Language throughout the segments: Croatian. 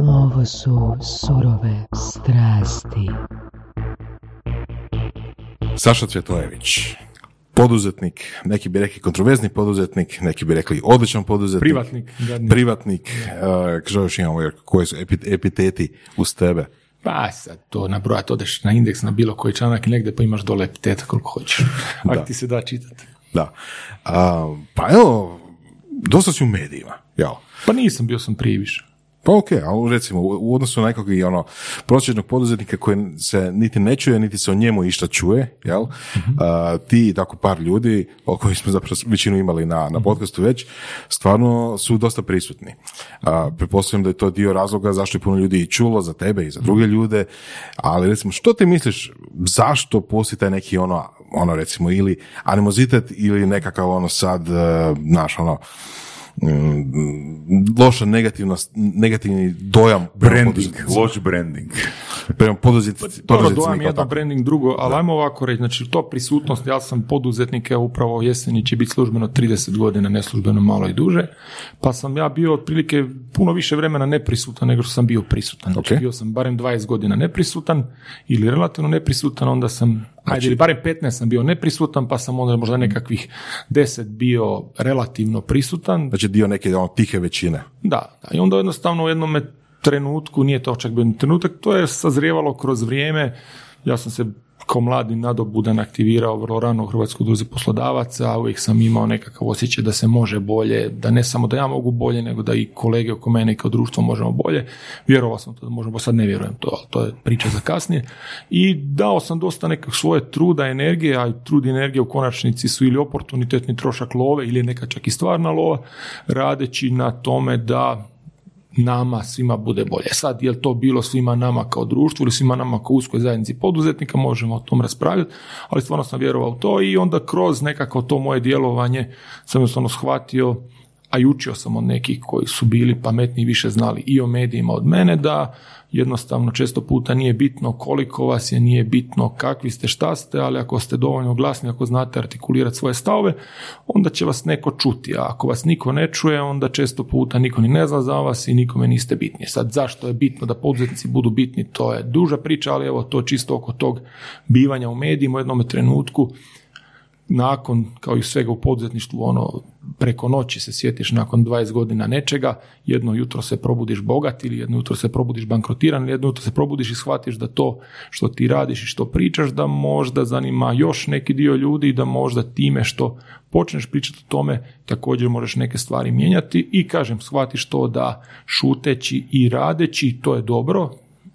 Ovo su surove strasti. Saša Cvjetojević, poduzetnik, neki bi rekli kontroverzni poduzetnik, neki bi rekli odličan poduzetnik. Privatnik, gadni. Privatnik, uh, još imamo, koji su epi- epiteti uz tebe? Pa sad to nabrojati, odeš na indeks na bilo koji članak i negdje pa imaš dole epiteta koliko hoćeš. Ako ti se da čitati. Da. A, pa evo, dosta si u medijima, jel? Pa nisam, bio sam prije više. Pa ok, ali recimo u odnosu na nekog i ono prosječnog poduzetnika koji se niti ne čuje, niti se o njemu išta čuje, jel? A, ti i tako par ljudi, o kojih smo zapravo većinu imali na, na podcastu već, stvarno su dosta prisutni. A, pretpostavljam da je to dio razloga zašto je puno ljudi i čulo za tebe i za druge ljude, ali recimo što ti misliš, zašto postoji taj neki ono, ono recimo ili animozitet ili nekakav ono sad, e, znaš ono, loša negativnost, negativni dojam Branding, poduzetnicima. loš branding. Prema poduzetnici- Dobro, poduzetnicima dojam kao jedno, tako. branding drugo, ali ajmo ovako reći, znači to prisutnost, ja sam poduzetnik, evo upravo jeseni će biti službeno 30 godina, neslužbeno malo i duže, pa sam ja bio otprilike puno više vremena neprisutan nego što sam bio prisutan. Znači bio sam barem 20 godina neprisutan ili relativno neprisutan, onda sam, Znači- ajde, ili barem 15 sam bio neprisutan, pa sam onda možda nekakvih 10 bio relativno prisutan, Znači dio neke ono, tihe većine. da, da, i onda jednostavno u jednom trenutku, nije to čak bio trenutak, to je sazrijevalo kroz vrijeme. Ja sam se kao mladi nadobudan aktivirao vrlo rano u Hrvatskoj udruzi poslodavaca, uvijek sam imao nekakav osjećaj da se može bolje, da ne samo da ja mogu bolje, nego da i kolege oko mene kao društvo možemo bolje. Vjerovao sam to da možemo, sad ne vjerujem to, ali to je priča za kasnije. I dao sam dosta nekog svoje truda, energije, a trud i energija u konačnici su ili oportunitetni trošak love ili neka čak i stvarna lova, radeći na tome da nama svima bude bolje. Sad, je li to bilo svima nama kao društvu ili svima nama kao uskoj zajednici poduzetnika, možemo o tom raspravljati, ali stvarno sam vjerovao u to i onda kroz nekako to moje djelovanje sam jednostavno shvatio, a i učio sam od nekih koji su bili pametniji i više znali i o medijima od mene, da jednostavno često puta nije bitno koliko vas je, nije bitno kakvi ste, šta ste, ali ako ste dovoljno glasni, ako znate artikulirati svoje stavove, onda će vas neko čuti, a ako vas niko ne čuje, onda često puta niko ni ne zna za vas i nikome niste bitni. Sad, zašto je bitno da poduzetnici budu bitni, to je duža priča, ali evo to čisto oko tog bivanja u medijima u jednom trenutku, nakon, kao i svega u poduzetništvu, ono, preko noći se sjetiš nakon 20 godina nečega, jedno jutro se probudiš bogat ili jedno jutro se probudiš bankrotiran, ili jedno jutro se probudiš i shvatiš da to što ti radiš i što pričaš, da možda zanima još neki dio ljudi i da možda time što počneš pričati o tome, također možeš neke stvari mijenjati i kažem, shvatiš to da šuteći i radeći, to je dobro,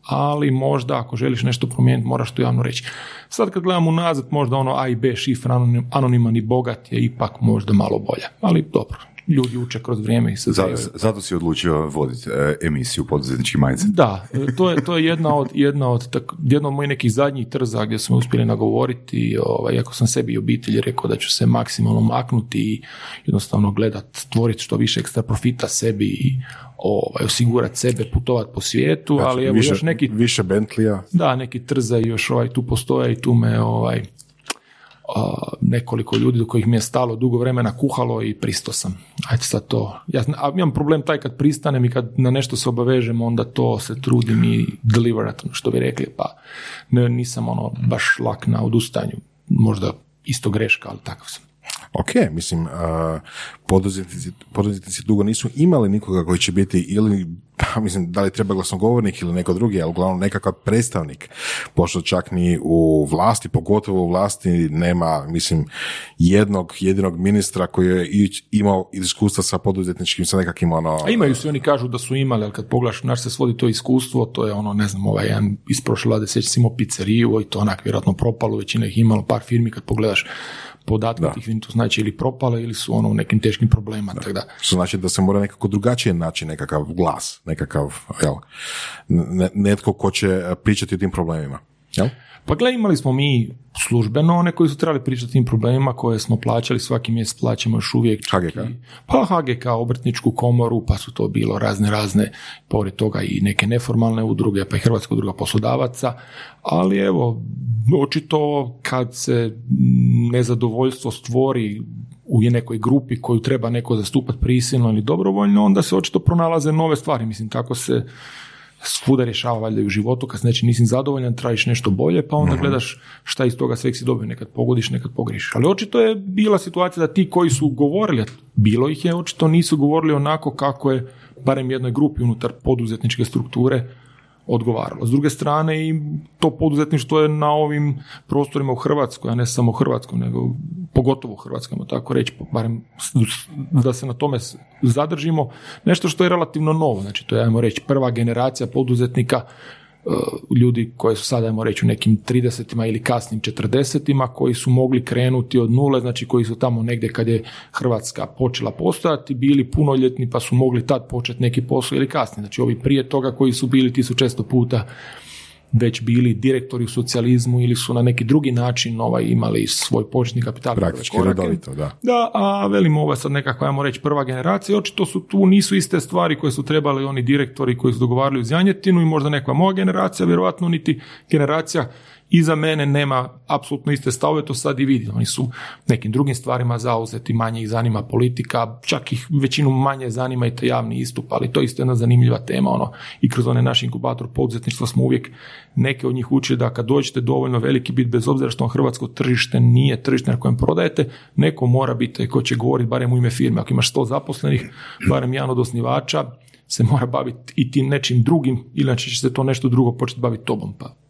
ali možda ako želiš nešto promijeniti moraš to javno reći. Sad kad gledam unazad možda ono A i B šifra anonim, anoniman i bogat je ipak možda malo bolja, ali dobro, ljudi uče kroz vrijeme i se Za- zato si odlučio voditi e, emisiju Poduzetnički mindset. da, e, to je, to je jedna od, jedna od, tak, jedna od mojih nekih zadnjih trza gdje smo uspjeli nagovoriti, ovaj, iako sam sebi i obitelji rekao da ću se maksimalno maknuti i jednostavno gledat, stvoriti što više ekstra profita sebi i ovaj, osigurati sebe, putovati po svijetu, Znači, ali evo više, još neki više Bentleya. da, neki trzaj još ovaj, tu postoje i tu me ovaj, nekoliko ljudi do kojih mi je stalo dugo vremena kuhalo i pristo sam. Ajde sad to. Ja a imam problem taj kad pristanem i kad na nešto se obavežem, onda to se trudim i deliverat, što bi rekli, pa ne, nisam ono baš lak na odustanju. Možda isto greška, ali takav sam. Ok, mislim, poduzetnici, dugo nisu imali nikoga koji će biti ili, pa, mislim, da li treba glasnogovornik ili neko drugi, ali uglavnom nekakav predstavnik, pošto čak ni u vlasti, pogotovo u vlasti, nema, mislim, jednog, jedinog ministra koji je imao iskustva sa poduzetničkim, sa nekakvim ono... A imaju se, oni kažu da su imali, ali kad pogledaš naš se svodi to iskustvo, to je ono, ne znam, ovaj jedan iz prošle vlade imao pizzeriju i to onak vjerojatno propalo, većina ih imalo par firmi kad pogledaš podatke tih to znači ili propale ili su ono u nekim teškim problemima, tako da Što znači da se mora nekako drugačije naći nekakav glas, nekakav, jel, ne- netko ko će pričati o tim problemima. Jel? Pa gle, imali smo mi službeno one koji su trebali pričati o tim problemima koje smo plaćali svaki mjesec plaćamo još uvijek. HGK? i- Pa HGK, obrtničku komoru, pa su to bilo razne razne, pored toga i neke neformalne udruge, pa i Hrvatska udruga poslodavaca, ali evo, očito kad se nezadovoljstvo stvori u nekoj grupi koju treba neko zastupati prisilno ili dobrovoljno, onda se očito pronalaze nove stvari. Mislim, tako se svuda rješava valjda i u životu, kad s nečim nisi zadovoljan, tražiš nešto bolje, pa onda gledaš šta iz toga sveg si dobio, nekad pogodiš, nekad pogriš. Ali očito je bila situacija da ti koji su govorili, bilo ih je, očito nisu govorili onako kako je barem jednoj grupi unutar poduzetničke strukture odgovaralo. S druge strane i to poduzetništvo je na ovim prostorima u Hrvatskoj, a ne samo u Hrvatskoj, nego pogotovo u Hrvatskoj, tako reći, barem da se na tome zadržimo, nešto što je relativno novo, znači to je, ajmo reći, prva generacija poduzetnika, ljudi koji su sada, ajmo reći, u nekim 30 ili kasnim 40 koji su mogli krenuti od nule, znači koji su tamo negdje kad je Hrvatska počela postojati, bili punoljetni pa su mogli tad početi neki posao ili kasnije. Znači ovi prije toga koji su bili, ti su često puta već bili direktori u socijalizmu ili su na neki drugi način ovaj, imali svoj početni kapital. Praktički redovito, da. Da, a velimo ovo je sad nekakva, ajmo reći, prva generacija, očito su tu, nisu iste stvari koje su trebali oni direktori koji su dogovarali uz Janjetinu i možda neka moja generacija, vjerojatno niti generacija iza mene nema apsolutno iste stavove, to sad i vidi. Oni su nekim drugim stvarima zauzeti, manje ih zanima politika, čak ih većinu manje zanima i taj javni istup, ali to je isto jedna zanimljiva tema, ono, i kroz onaj naš inkubator poduzetništva smo uvijek neke od njih učili da kad dođete dovoljno veliki bit, bez obzira što vam hrvatsko tržište nije tržište na kojem prodajete, neko mora biti ko će govoriti barem u ime firme. Ako imaš 100 zaposlenih, barem jedan od osnivača se mora baviti i tim nečim drugim, inače će se to nešto drugo početi baviti tobom. Pa.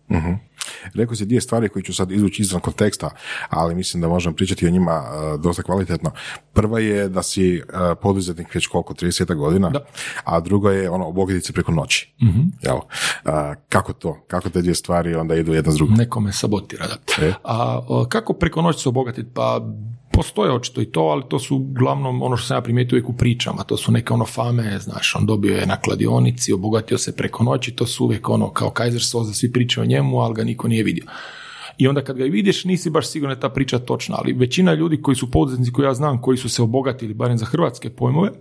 Rekao si dvije stvari koje ću sad izvući izvan konteksta, ali mislim da možemo pričati o njima e, dosta kvalitetno. Prva je da si e, poduzetnik već koliko, 30 godina, Da. a drugo je ono obogatiti se preko noći. Jel? E, kako to? Kako te dvije stvari onda idu jedna s drugom? Nekome sabotira, da. E. A kako preko noći se obogatiti? Pa postoje očito i to, ali to su uglavnom ono što sam ja primijetio uvijek u pričama, to su neke ono fame, znaš, on dobio je na kladionici, obogatio se preko noći, to su uvijek ono kao Kaiser Soze, svi pričaju o njemu, ali ga niko nije vidio. I onda kad ga vidiš, nisi baš siguran da je ta priča točna, ali većina ljudi koji su poduzetnici koji ja znam, koji su se obogatili, barem za hrvatske pojmove,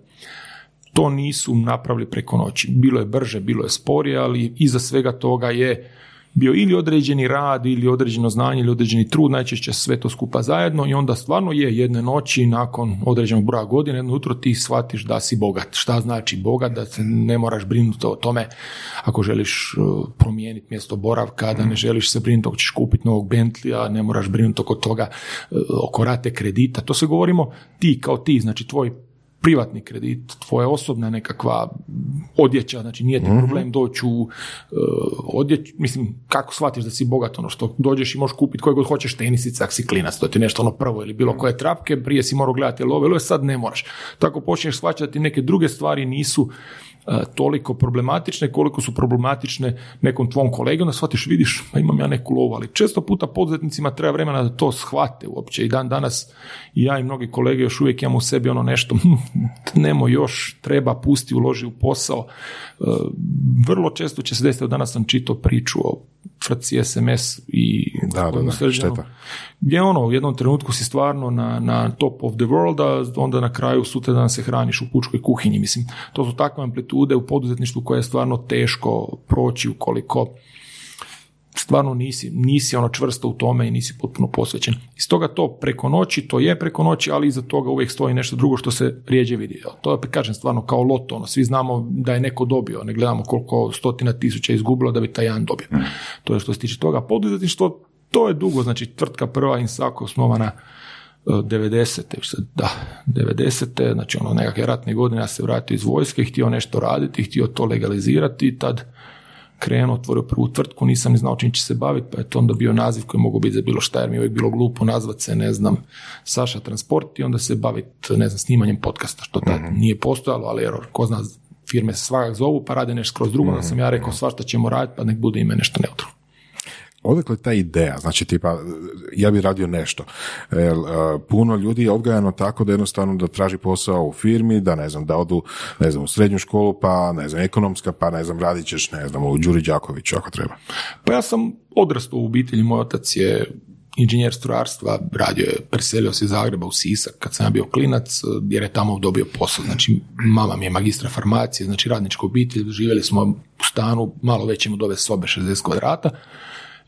to nisu napravili preko noći. Bilo je brže, bilo je sporije, ali iza svega toga je bio ili određeni rad, ili određeno znanje, ili određeni trud, najčešće sve to skupa zajedno i onda stvarno je jedne noći nakon određenog broja godina, jedno jutro ti shvatiš da si bogat. Šta znači bogat? Da se ne moraš brinuti o tome ako želiš uh, promijeniti mjesto boravka, da ne želiš se brinuti ako ćeš kupiti novog Bentleya, ne moraš brinuti oko toga, uh, oko rate kredita. To se govorimo ti kao ti, znači tvoj privatni kredit, tvoja osobna nekakva odjeća, znači nije ti problem doći u uh, odjeć, mislim, kako shvatiš da si bogat, ono što dođeš i možeš kupiti koje god hoćeš tenisice, ako si klinac, to ti nešto ono prvo ili bilo koje trapke, prije si morao gledati jel ove, ili ove, sad ne moraš. Tako počneš shvaćati neke druge stvari nisu uh, toliko problematične koliko su problematične nekom tvom kolegi, onda shvatiš, vidiš, pa imam ja neku lovu, ali često puta poduzetnicima treba vremena da to shvate uopće i dan danas i ja i mnogi kolege još uvijek imamo u sebi ono nešto, nemo još, treba, pusti, uloži u posao. E, Vrlo često će se desiti, danas sam čitao priču o tvrtci SMS i Da, da, da, šteta. gdje ono u jednom trenutku si stvarno na, na top of the world, a onda na kraju sutradan se hraniš u pučkoj kuhinji. Mislim, to su takve amplitude u poduzetništvu koje je stvarno teško proći ukoliko stvarno nisi, nisi ono čvrsto u tome i nisi potpuno posvećen. I stoga to preko noći, to je preko noći, ali iza toga uvijek stoji nešto drugo što se rijeđe vidi. To je, kažem, stvarno kao loto. Ono, svi znamo da je neko dobio, ne gledamo koliko stotina tisuća izgubilo da bi taj jedan dobio. To je što se tiče toga. Poduzetništvo, to je dugo, znači tvrtka prva Insako osnovana e, 90. sad, da, 90. znači ono nekakve ratne godine ja se vratio iz vojske, htio nešto raditi, htio to legalizirati tad krenuo, otvorio prvu tvrtku, nisam ni znao čim će se baviti, pa je to onda bio naziv koji mogu biti za bilo šta, jer mi je uvijek bilo glupo nazvat se, ne znam, Saša Transport i onda se baviti, ne znam, snimanjem podcasta, što tad nije postojalo, ali jer ko zna, firme se svakak zovu, pa rade nešto skroz drugo, onda sam ja rekao svašta ćemo raditi, pa nek bude ime nešto neutralno. Odakle ta ideja? Znači, tipa, ja bi radio nešto. Uh, puno ljudi je odgajano tako da jednostavno da traži posao u firmi, da ne znam, da odu, ne znam, u srednju školu, pa ne znam, ekonomska, pa ne znam, radit ćeš, ne znam, u Đuri Đakoviću, ako treba. Pa ja sam odrastao u obitelji, moj otac je inženjer strojarstva, radio je, preselio se iz Zagreba u Sisak kad sam ja bio klinac, jer je tamo dobio posao. Znači, mama mi je magistra farmacije, znači radnička obitelj, živjeli smo u stanu malo većem od ove sobe, 60 kvadrata.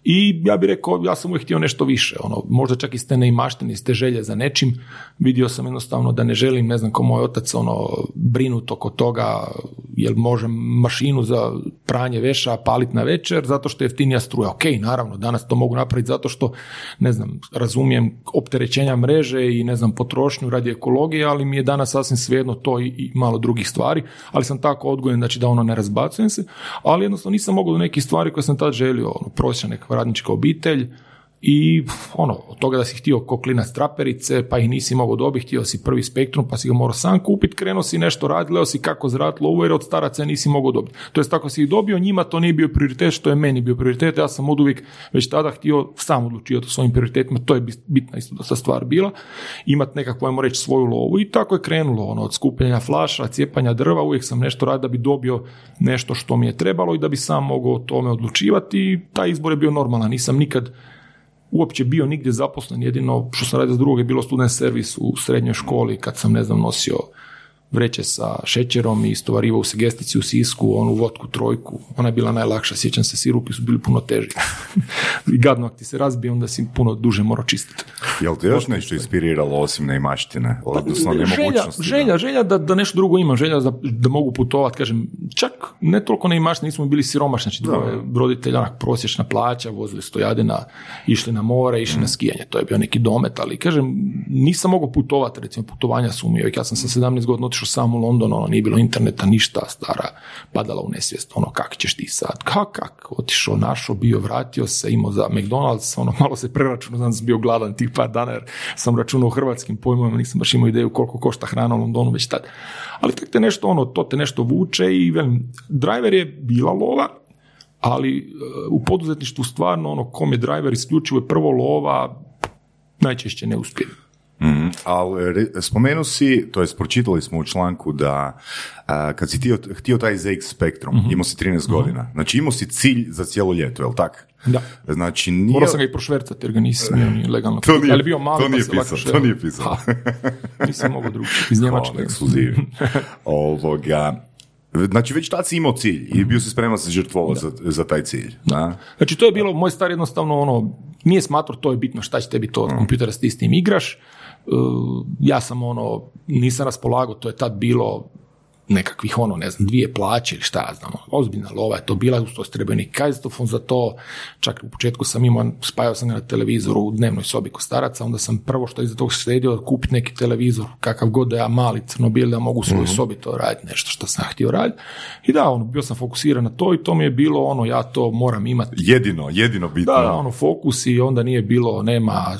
I ja bih rekao, ja sam uvijek htio nešto više, ono, možda čak iz te neimaštine, iz te želje za nečim, vidio sam jednostavno da ne želim, ne znam, kao moj otac, ono, brinut oko toga, jel možem mašinu za pranje veša paliti na večer, zato što je jeftinija struja. Ok, naravno, danas to mogu napraviti zato što, ne znam, razumijem opterećenja mreže i, ne znam, potrošnju radi ekologije, ali mi je danas sasvim svejedno to i, i malo drugih stvari, ali sam tako odgojen, znači da ono ne razbacujem se, ali jednostavno nisam mogao do nekih stvari koje sam tad želio, ono, prosječna neka radnička obitelj, i ono, od toga da si htio ko klinac traperice, pa ih nisi mogao dobiti, htio si prvi spektrum, pa si ga morao sam kupiti, krenuo si nešto raditi, gledao si kako zrat lovu, jer od staraca nisi mogao dobiti. To jest, tako si ih dobio, njima to nije bio prioritet, što je meni bio prioritet, ja sam od uvijek već tada htio sam odlučivati o svojim prioritetima, to je bitna isto dosta stvar bila, imati nekakvu, ajmo reći, svoju lovu. I tako je krenulo, ono, od skupljanja flaša, cijepanja drva, uvijek sam nešto radio da bi dobio nešto što mi je trebalo i da bi sam mogao o tome odlučivati. I taj izbor je bio normalan, nisam nikad uopće bio nigdje zaposlen, jedino što sam radio za drugog je bilo student servis u srednjoj školi kad sam, ne znam, nosio vreće sa šećerom i istovarivao u segestici u Sisku, onu vodku trojku. Ona je bila najlakša, sjećam se, sirupi su bili puno teži. I gadno, ako ti se razbije, onda si puno duže morao čistiti. Jel te još nešto inspiriralo osim neimaštine? Odnosno, želja, želja, želja da, da nešto drugo imam, želja da, da mogu putovati, kažem, čak ne toliko neimaštine, nismo bili siromašni, znači dvoje roditelja, onak prosječna plaća, vozili stojadina, išli na more, išli na mm. skijanje, to je bio neki domet, ali kažem, nisam mogao putovati, recimo putovanja su mi, ja sam sa 17 godina otišao sam u London, ono, nije bilo interneta, ništa, stara, padala u nesvijest, ono, kak ćeš ti sad, kak, kak, otišao, našao, bio, vratio se, imao za McDonald's, ono, malo se preračunao, znam bio gladan tih par dana, jer sam računao hrvatskim pojmovima, nisam baš imao ideju koliko košta hrana u Londonu već tad. Ali tak te nešto, ono, to te nešto vuče i, velim, driver je bila lova, ali e, u poduzetništvu stvarno, ono, kom je driver isključivo je prvo lova, najčešće ne uspije. Mm, ali spomenu si, to jest pročitali smo u članku da kad si htio, htio taj ZX Spectrum, mm-hmm. imao si 13 mm godina, znači imao si cilj za cijelo ljeto, jel tak? Da. Znači, nije... Morao sam ga i prošvercati jer ga nisam smio ni legalno. To nije, Ali bio mali, to nije pa pisao, to nije pisao. nisam mogao drugi, iz Njemačke. ekskluzivi. Ovoga, Znači već tad si imao cilj i bio si spreman se žrtvovati za, za taj cilj. Da. Znači to je bilo, moj star jednostavno ono, nije smatro to je bitno šta će tebi to od mm. kompjutera s tim igraš, ja sam ono, nisam raspolagao, to je tad bilo nekakvih ono, ne znam, dvije plaće ili šta ja znam, ozbiljna lova je to bila, uz to treba neki kajstofon za to, čak u početku sam imao, spajao sam na televizoru u dnevnoj sobi kod staraca, onda sam prvo što iza tog sredio kupiti neki televizor, kakav god da ja mali crnobil da mogu u svojoj mhm. sobi to raditi, nešto što sam htio raditi. I da, ono, bio sam fokusiran na to i to mi je bilo ono, ja to moram imati. Jedino, jedino bitno. Da, ono, fokus i onda nije bilo, nema,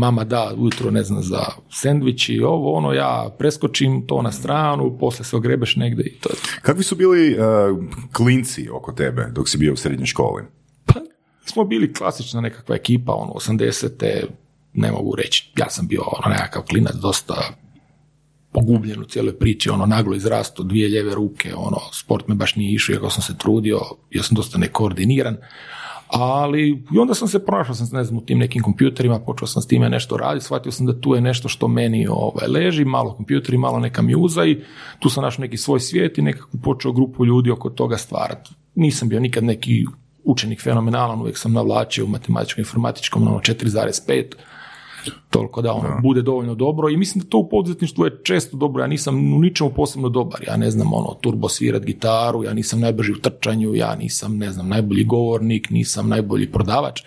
mama da ujutro, ne znam, za sendvič i ovo, ono, ja preskočim to na stranu, poslije se grebeš negdje i to Kakvi su bili uh, klinci oko tebe dok si bio u srednjoj školi? Pa, smo bili klasična nekakva ekipa, ono, 80. ne mogu reći, ja sam bio ono nekakav klinac dosta pogubljen u cijeloj priči, ono naglo izrasto, dvije ljeve ruke, ono, sport me baš nije išao, iako sam se trudio, ja sam dosta nekoordiniran, ali i onda sam se pronašao sam ne znam u tim nekim kompjuterima, počeo sam s time nešto raditi, shvatio sam da tu je nešto što meni ovaj, leži, malo kompjuteri, malo neka mjuza i tu sam našao neki svoj svijet i nekako počeo grupu ljudi oko toga stvarati. Nisam bio nikad neki učenik fenomenalan, uvijek sam navlačio u matematičkom informatičkom ono 4,5, toliko da ono bude dovoljno dobro i mislim da to u poduzetništvu je često dobro, ja nisam u ničemu posebno dobar, ja ne znam ono turbo svirat gitaru, ja nisam najbrži u trčanju, ja nisam ne znam najbolji govornik, nisam najbolji prodavač,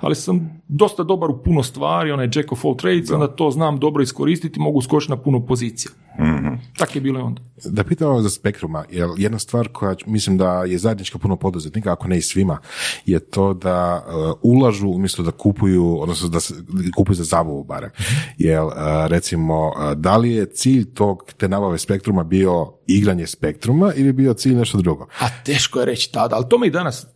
ali sam dosta dobar u puno stvari, onaj jack of all trades, onda to znam dobro iskoristiti, mogu skočiti na puno pozicija. Mm-hmm. Tak je bilo i onda. Da pitamo za spektruma, jer jedna stvar koja mislim da je zajednička puno poduzetnika, ako ne i svima, je to da uh, ulažu umjesto da kupuju, odnosno da se, kupuju za zabavu barem. Jer uh, recimo, da li je cilj tog te nabave spektruma bio igranje spektruma ili bio cilj nešto drugo? A teško je reći tada, ali to me i danas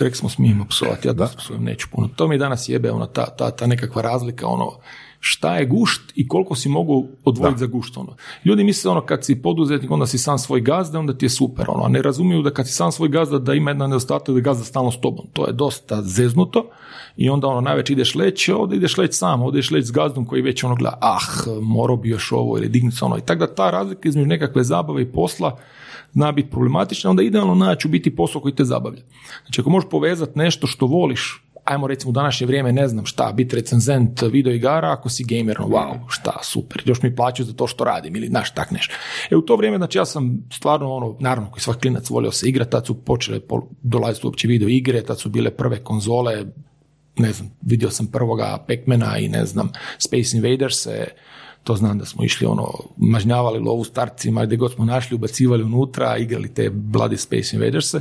rekli smo smijemo psovati, ja da psujem, neću puno. To mi danas jebe, ono, ta, ta, ta nekakva razlika, ono, šta je gušt i koliko si mogu odvojiti za gušt. Ono. Ljudi misle ono kad si poduzetnik onda si sam svoj gazda onda ti je super. Ono. A ne razumiju da kad si sam svoj gazda da ima jedna nedostatak da je gazda stalno s tobom. To je dosta zeznuto i onda ono najveć ideš leći, ovdje ideš leći sam, ovdje ideš leći s gazdom koji već ono gleda, ah, morao bi još ovo ili dignuti se ono. I tako da ta razlika između nekakve zabave i posla zna biti problematična, onda idealno naći u biti posao koji te zabavlja. Znači ako možeš povezati nešto što voliš ajmo recimo u današnje vrijeme ne znam šta, biti recenzent video igara ako si gamer, no, wow, šta, super, još mi plaćaju za to što radim ili naš tak neš. E u to vrijeme, znači ja sam stvarno ono, naravno koji svak klinac volio se igrati, tad su počele dolaziti uopće video igre, tad su bile prve konzole, ne znam, vidio sam prvoga Pac-Mana i ne znam, Space Invaders, to znam da smo išli ono, mažnjavali lovu starcima, gdje god smo našli, ubacivali unutra, igrali te Bloody Space Invaders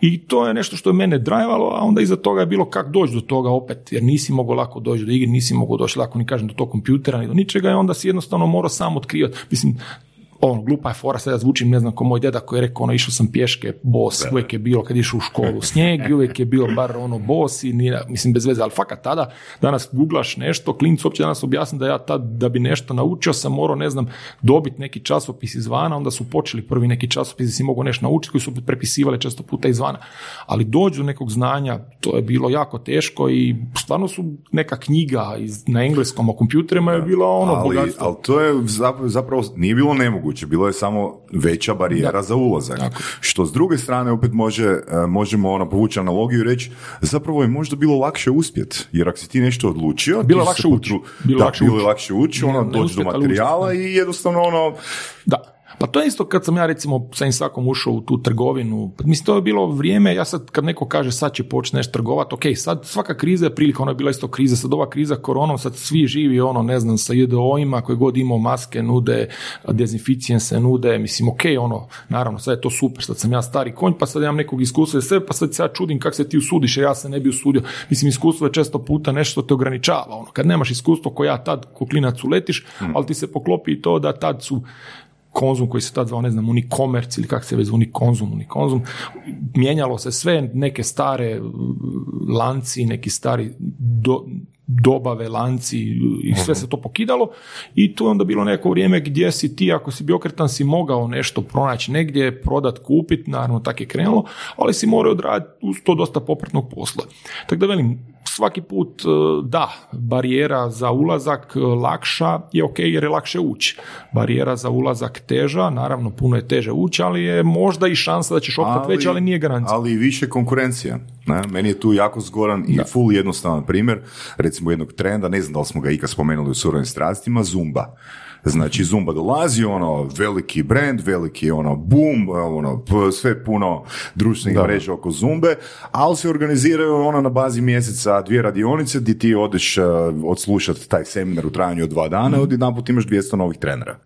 i to je nešto što je mene drajvalo, a onda iza toga je bilo kako doći do toga opet, jer nisi mogao lako doći do igre, nisi mogao doći lako ni kažem do tog kompjutera, ni do ničega i onda si jednostavno morao sam otkrivati. Mislim, ono, glupa je fora, sada zvučim, ne znam, ko moj deda koji je rekao, ono, išao sam pješke, bos, uvijek je bilo kad išao u školu snijeg, uvijek je bio bar ono bos i nije, mislim, bez veze, ali fakat tada, danas googlaš nešto, klinc uopće danas objasni da ja tad, da bi nešto naučio, sam morao, ne znam, dobiti neki časopis izvana, onda su počeli prvi neki časopisi, si mogu nešto naučiti, koji su prepisivali često puta izvana, ali dođu do nekog znanja, to je bilo jako teško i stvarno su neka knjiga iz, na engleskom o kompjuterima je bilo ono ali, bogatstvo. Ali to je zapravo, zapravo nije bilo nemoguće moguće, bilo je samo veća barijera za ulazak. Što s druge strane opet može, e, možemo ono povući analogiju i reći zapravo je možda bilo lakše uspjet, jer ako si ti nešto odlučio, bilo lakše ući. Bilo da, lakše bilo ući. lakše ući, ono, doći do materijala i jednostavno ono... Da. Pa to je isto kad sam ja recimo sa Insakom ušao u tu trgovinu, mislim to je bilo vrijeme, ja sad kad neko kaže sad će početi nešto trgovati, ok, sad svaka kriza je prilika, ona je bila isto kriza, sad ova kriza koronom, sad svi živi ono, ne znam, sa JDO-ima koji god imao maske nude, se nude, mislim ok, ono, naravno sad je to super, sad sam ja stari konj, pa sad imam nekog iskustva i sve, pa sad se ja čudim kako se ti usudiš, ja se ne bi usudio, mislim iskustvo je često puta nešto te ograničava, ono, kad nemaš iskustvo ko ja tad, ko klinac uletiš, hmm. ali ti se poklopi i to da tad su konzum koji se tad zvao, ne znam, Unicomerc ili kako se već Unikonzum, Unikonzum, mijenjalo se sve, neke stare lanci, neki stari do, dobave, lanci i sve se to pokidalo i tu je onda bilo neko vrijeme gdje si ti, ako si bio okretan, si mogao nešto pronaći negdje, prodat, kupit, naravno tako je krenulo, ali si morao odraditi uz to dosta popratnog posla. Tako da velim, svaki put e, da, barijera za ulazak e, lakša je ok jer je lakše ući. Barijera za ulazak teža, naravno puno je teže ući, ali je možda i šansa da ćeš opet veći, ali nije garancija. Ali i više konkurencija. Ne? Meni je tu jako zgoran i full jednostavan primjer, recimo jednog trenda, ne znam da li smo ga ikad spomenuli u surovim strastima, Zumba. Znači Zumba dolazi, ono, veliki brand, veliki ono, boom, ono, sve puno društvenih mreža oko Zumbe, ali se organiziraju ono na bazi mjeseca dvije radionice gdje ti odeš uh, odslušati taj seminar u trajanju od dva dana mm. i put imaš 200 novih trenera.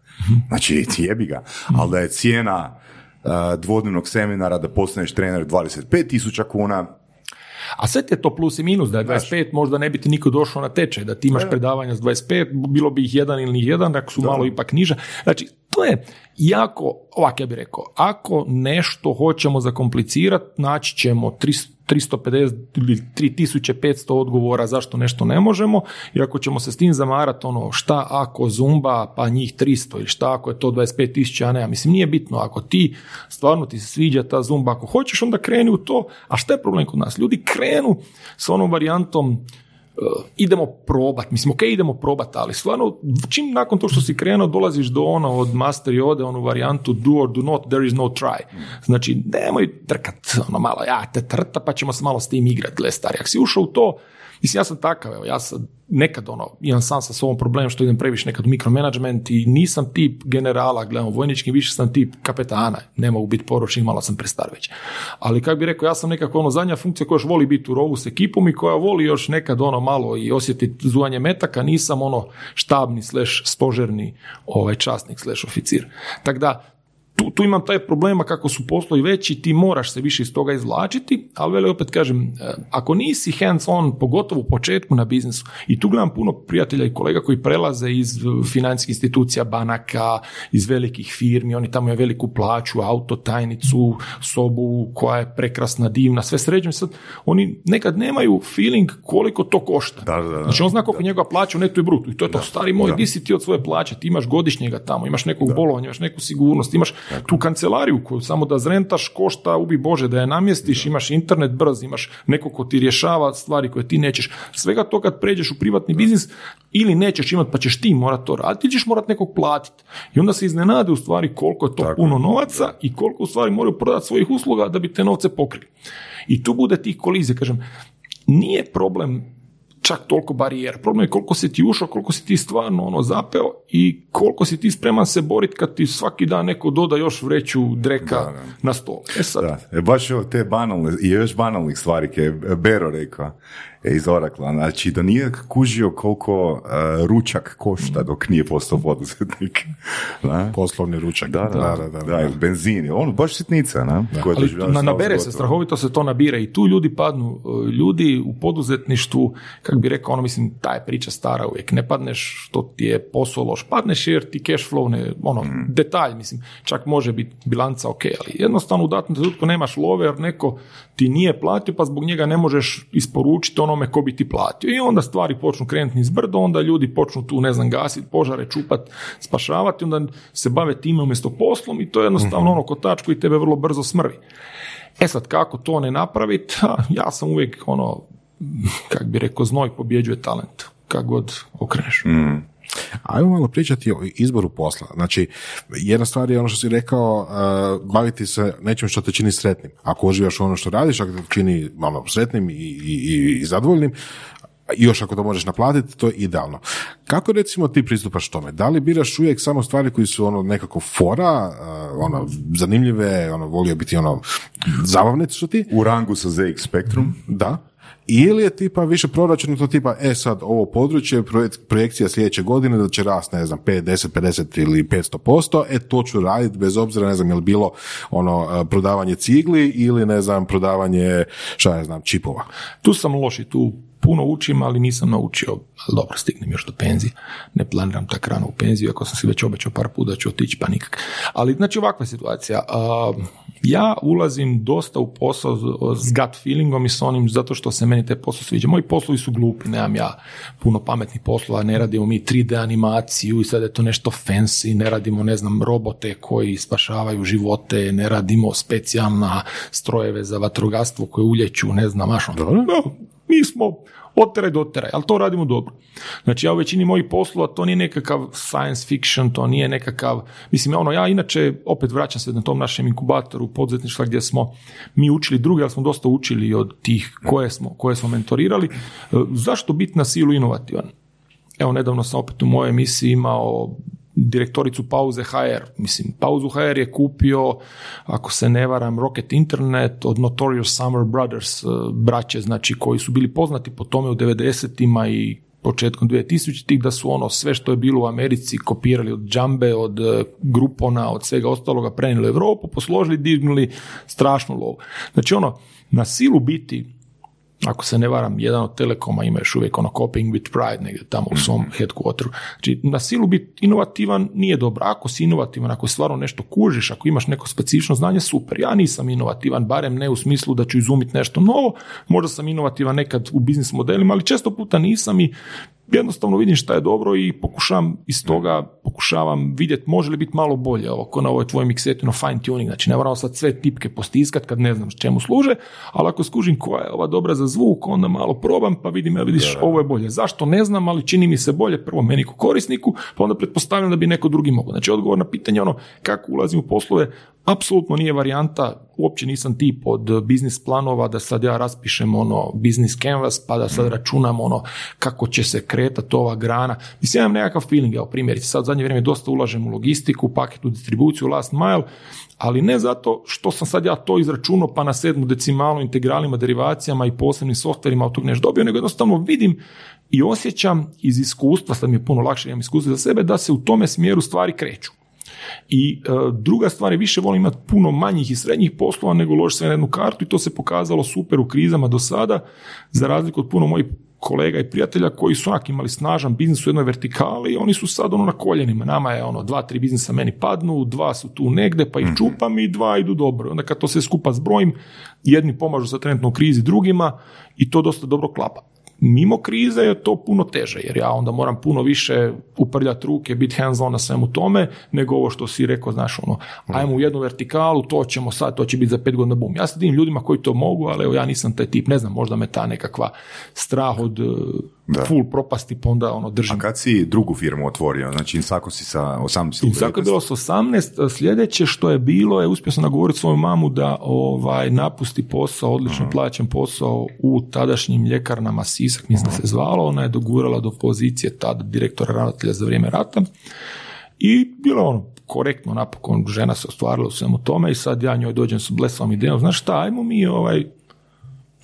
Znači, jebi ga. Ali da je cijena uh, dvodnevnog seminara da postaneš trener 25.000 kuna, a sve je to plus i minus, da je 25, možda ne bi ti niko došao na tečaj, da ti imaš e. predavanja s 25, bilo bi ih jedan ili njih jedan, ako su malo ipak niže. Znači, to je jako, ovak ja bih rekao, ako nešto hoćemo zakomplicirati, naći ćemo 300 350 ili 3500 odgovora zašto nešto ne možemo. I ako ćemo se s tim zamarati ono šta ako zumba pa njih 300 ili šta ako je to 25 tisuća, ne, mislim nije bitno. Ako ti stvarno ti se sviđa ta zumba, ako hoćeš onda kreni u to, a šta je problem kod nas? Ljudi krenu s onom varijantom idemo probat, mislim, ok, idemo probat, ali stvarno, čim nakon to što si krenuo, dolaziš do ono od Master Jode, onu varijantu do or do not, there is no try. Znači, nemoj trkat, ono malo, ja te trta, pa ćemo se malo s tim igrati, gle stari. Ako si ušao u to, Mislim, ja sam takav, evo, ja sam nekad ono, imam sam sa sobom problem što idem previše nekad u mikromanagement i nisam tip generala, gledam vojnički, više sam tip kapetana, ne mogu biti poručnik, malo sam prestar već. Ali kako bi rekao, ja sam nekako ono zadnja funkcija koja još voli biti u rovu s ekipom i koja voli još nekad ono malo i osjetiti zuvanje metaka, nisam ono štabni slash stožerni ovaj časnik slash oficir. Tako da, tu, tu imam taj problema kako su poslovi veći, ti moraš se više iz toga izvlačiti, ali vele opet kažem, e, ako nisi hands on, pogotovo u početku na biznisu, i tu gledam puno prijatelja i kolega koji prelaze iz financijskih institucija, banaka, iz velikih firmi, oni tamo imaju veliku plaću, auto, tajnicu, sobu koja je prekrasna, divna, sve sređeno. Sad, oni nekad nemaju feeling koliko to košta. Da, da, da. Znači on zna koliko njegova plaća u netu i brutu. I to je to, stari moj, di si ti od svoje plaće? Ti imaš godišnjega tamo, imaš nekog bolovanja, imaš neku sigurnost, imaš tu kancelariju koju samo da zrentaš košta, ubi Bože, da je namjestiš, imaš internet brz, imaš neko ko ti rješava stvari koje ti nećeš. Svega to kad pređeš u privatni biznis ili nećeš imati pa ćeš ti morat to raditi, ti ćeš morat nekog platiti. I onda se iznenade u stvari koliko je to puno novaca i koliko u stvari moraju prodati svojih usluga da bi te novce pokrili. I tu bude tih kolizija, kažem, nije problem čak toliko barijera. Problem je koliko si ti ušao, koliko si ti stvarno ono zapeo i koliko si ti spreman se boriti kad ti svaki dan neko doda još vreću dreka na stol. E sad. Da, e, baš te banalne, i još banalnih stvari, je Bero rekao iz Orakla, znači da nije kužio koliko e, ručak košta dok nije postao poduzetnik. Da? Poslovni ručak. Da, da, da, da, da, benzin, ono baš sitnica, na? Koja Ali na, nabere se, strahovito se to nabira i tu ljudi padnu. E, Ljudi u poduzetništvu, kako bi rekao, ono mislim, ta je priča stara uvijek. Ne padneš što ti je posao loš, padneš jer ti cash flow ne, ono, Mm. detalj, mislim, čak može biti bilanca ok, ali jednostavno u datom trenutku nemaš love jer neko ti nije platio pa zbog njega ne možeš isporučiti onome ko bi ti platio. I onda stvari počnu krenuti niz brdo, onda ljudi počnu tu, ne znam, gasiti požare, čupat, spašavati, onda se bave time umjesto poslom i to je jednostavno ono kotač koji tebe vrlo brzo smrvi. E sad, kako to ne napraviti? Ja sam uvijek, ono, kak bi rekao, znoj pobjeđuje talent. Kako god okreneš. Ajmo malo pričati o izboru posla. Znači, jedna stvar je ono što si rekao, uh, baviti se nečim što te čini sretnim. Ako uživaš ono što radiš, ako te čini malo sretnim i, i, i- i zadovoljnim, i još ako to možeš naplatiti, to je idealno. Kako recimo ti pristupaš tome? Da li biraš uvijek samo stvari koji su ono nekako fora, uh, ono, zanimljive, ono, volio biti ono, zabavne su ti? U rangu sa ZX Spectrum, Da. Ili je tipa više proračunato tipa, e sad ovo područje, projek- projekcija sljedeće godine da će rast, ne znam, 5, 10, 50 ili 500%, e to ću raditi bez obzira, ne znam, je li bilo ono e, prodavanje cigli ili ne znam, prodavanje, šta ja znam, čipova. Tu sam loš i tu puno učim, ali nisam naučio. Dobro, stignem još do penzije. Ne planiram tak rano u penziju, ako sam si već obećao par puta ću otići, pa nikak. Ali, znači, ovakva situacija. A, ja ulazim dosta u posao s- gut feelingom i s onim zato što se meni te posao sviđa. Moji poslovi su glupi, nemam ja puno pametnih poslova, ne radimo mi 3D animaciju i sad je to nešto fancy, ne radimo, ne znam, robote koji spašavaju živote, ne radimo specijalna strojeve za vatrogastvo koje uljeću, ne znam, maš ono. No, mi smo od teraj do teraj, ali to radimo dobro. Znači ja u većini mojih poslova to nije nekakav science fiction, to nije nekakav, mislim ono ja inače opet vraćam se na tom našem inkubatoru poduzetništva gdje smo mi učili druge, ali smo dosta učili od tih koje smo, koje smo mentorirali. Zašto biti na silu inovativan? Evo, nedavno sam opet u mojoj emisiji imao direktoricu Pauze HR. Mislim, Pauzu HR je kupio, ako se ne varam, Rocket Internet od Notorious Summer Brothers, eh, braće, znači, koji su bili poznati po tome u 90-ima i početkom 2000-ih, da su ono sve što je bilo u Americi kopirali od Džambe, od eh, Grupona, od svega ostaloga, prenijeli u Europu, posložili, dignuli strašnu lovu. Znači ono, na silu biti ako se ne varam, jedan od telekoma ima još uvijek ono copying with pride negdje tamo u svom headquarteru. Znači, na silu biti inovativan nije dobro. Ako si inovativan, ako stvarno nešto kužiš, ako imaš neko specifično znanje, super. Ja nisam inovativan, barem ne u smislu da ću izumiti nešto novo. Možda sam inovativan nekad u biznis modelima, ali često puta nisam i jednostavno vidim šta je dobro i pokušavam iz toga, pokušavam vidjeti može li biti malo bolje ovo, ko na ovoj tvojoj miksetino fine tuning, znači ne moramo sad sve tipke postiskat kad ne znam čemu služe, ali ako skužim koja je ova dobra za zvuk, onda malo probam pa vidim, ja vidiš, ovo je bolje. Zašto ne znam, ali čini mi se bolje prvo meni kao korisniku, pa onda pretpostavljam da bi neko drugi mogao. Znači odgovor na pitanje ono kako ulazim u poslove, apsolutno nije varijanta, uopće nisam tip od biznis planova da sad ja raspišem ono biznis canvas pa da sad računam ono kako će se kretati ova grana. Mislim, ja imam nekakav feeling, evo primjerice, sad zadnje vrijeme dosta ulažem u logistiku, paketnu distribuciju, last mile, ali ne zato što sam sad ja to izračunao pa na sedmu decimalu integralima, derivacijama i posebnim softverima od tog nešto dobio, nego jednostavno vidim i osjećam iz iskustva, sad mi je puno lakše, imam iskustvo za sebe, da se u tome smjeru stvari kreću. I e, druga stvar je više volim imati puno manjih i srednjih poslova nego ložiti sve na jednu kartu i to se pokazalo super u krizama do sada, za razliku od puno mojih kolega i prijatelja koji su onak imali snažan biznis u jednoj vertikali i oni su sad ono na koljenima. Nama je ono dva, tri biznisa meni padnu, dva su tu negde pa ih Mhm. čupam i dva idu dobro. Onda kad to sve skupa zbrojim, jedni pomažu sa trenutno u krizi drugima i to dosta dobro klapa. Mimo krize je to puno teže, jer ja onda moram puno više uprljati ruke, biti hands on na svemu tome, nego ovo što si rekao, znaš, ono, ajmo u jednu vertikalu, to ćemo sad, to će biti za pet godina bum. Ja se divim ljudima koji to mogu, ali evo, ja nisam taj tip, ne znam, možda me ta nekakva strah od uh, full propasti, pa onda ono, držim A kad si drugu firmu otvorio? Znači, Insako si sa 18 i ili tako je 19? bilo s 18. Sljedeće što je bilo je uspio sam nagovoriti svoju mamu da ovaj napusti posao, odlično plaćen posao u tadašnjim ljekarnama Sisak, mislim da se zvalo. Ona je dogurala do pozicije tada direktora ravnatelja za vrijeme rata. I bilo je ono korektno, napokon žena se ostvarila u svemu tome i sad ja njoj dođem s blesavom idejom, znaš šta, ajmo mi ovaj,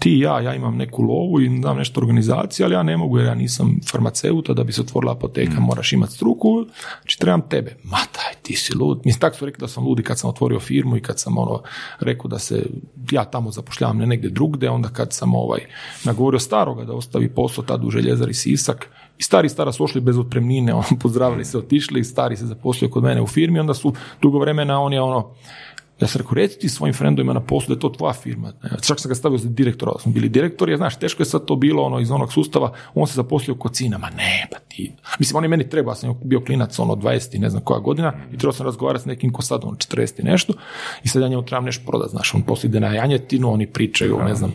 ti i ja, ja imam neku lovu i znam nešto organizacije, ali ja ne mogu jer ja nisam farmaceuta, da bi se otvorila apoteka moraš imati struku, znači trebam tebe. Ma daj, ti si lud. Mislim, tako su rekli da sam ludi kad sam otvorio firmu i kad sam ono, rekao da se ja tamo zapošljavam ne negdje drugde, onda kad sam ovaj, nagovorio staroga da ostavi posao tad u željezari Sisak, i stari i stara su ošli bez otpremnine, on, pozdravili se, otišli, stari se zaposlio kod mene u firmi, onda su dugo vremena on je ono, ja sam rekao, reci ti svojim frendovima na poslu da je to tvoja firma. Ne, Čak sam ga stavio za direktora, smo bili direktori, ja znaš, teško je sad to bilo ono iz onog sustava, on se zaposlio kod sina, ma ne, pa ti. Mislim, on je meni treba, sam bio klinac, ono, 20 i ne znam koja godina, i trebao sam razgovarati s nekim ko sad, ono, 40 i nešto, i sad ja njemu trebam nešto prodati, znaš, on poslije ide na janjetinu, oni pričaju, ne znam,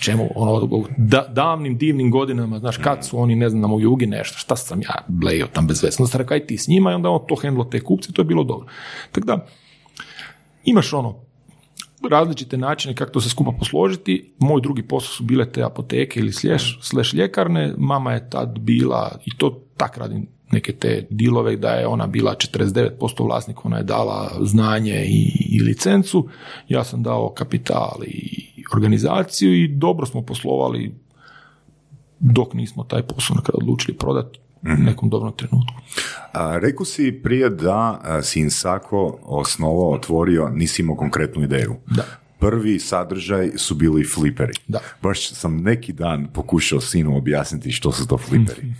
čemu, ono, da, davnim, divnim godinama, znaš, kad su oni, ne znam, u jugi nešto, šta sam ja blejio tam bez veze. Onda sam rekao, aj ti s njima i onda on to hendlo te kupce, to je bilo dobro. Tako da, imaš ono različite načine kako to se skupa posložiti. Moj drugi posao su bile te apoteke ili slash, slash ljekarne. Mama je tad bila, i to tak radim neke te dilove, da je ona bila 49% vlasnik, ona je dala znanje i, i licencu. Ja sam dao kapital i organizaciju i dobro smo poslovali dok nismo taj posao na odlučili prodati u nekom dobrom trenutku. A, rekao si prije da a, si Insako osnovao, otvorio, nisi imao konkretnu ideju. Da. Prvi sadržaj su bili fliperi. Da. Baš sam neki dan pokušao sinu objasniti što su to fliperi.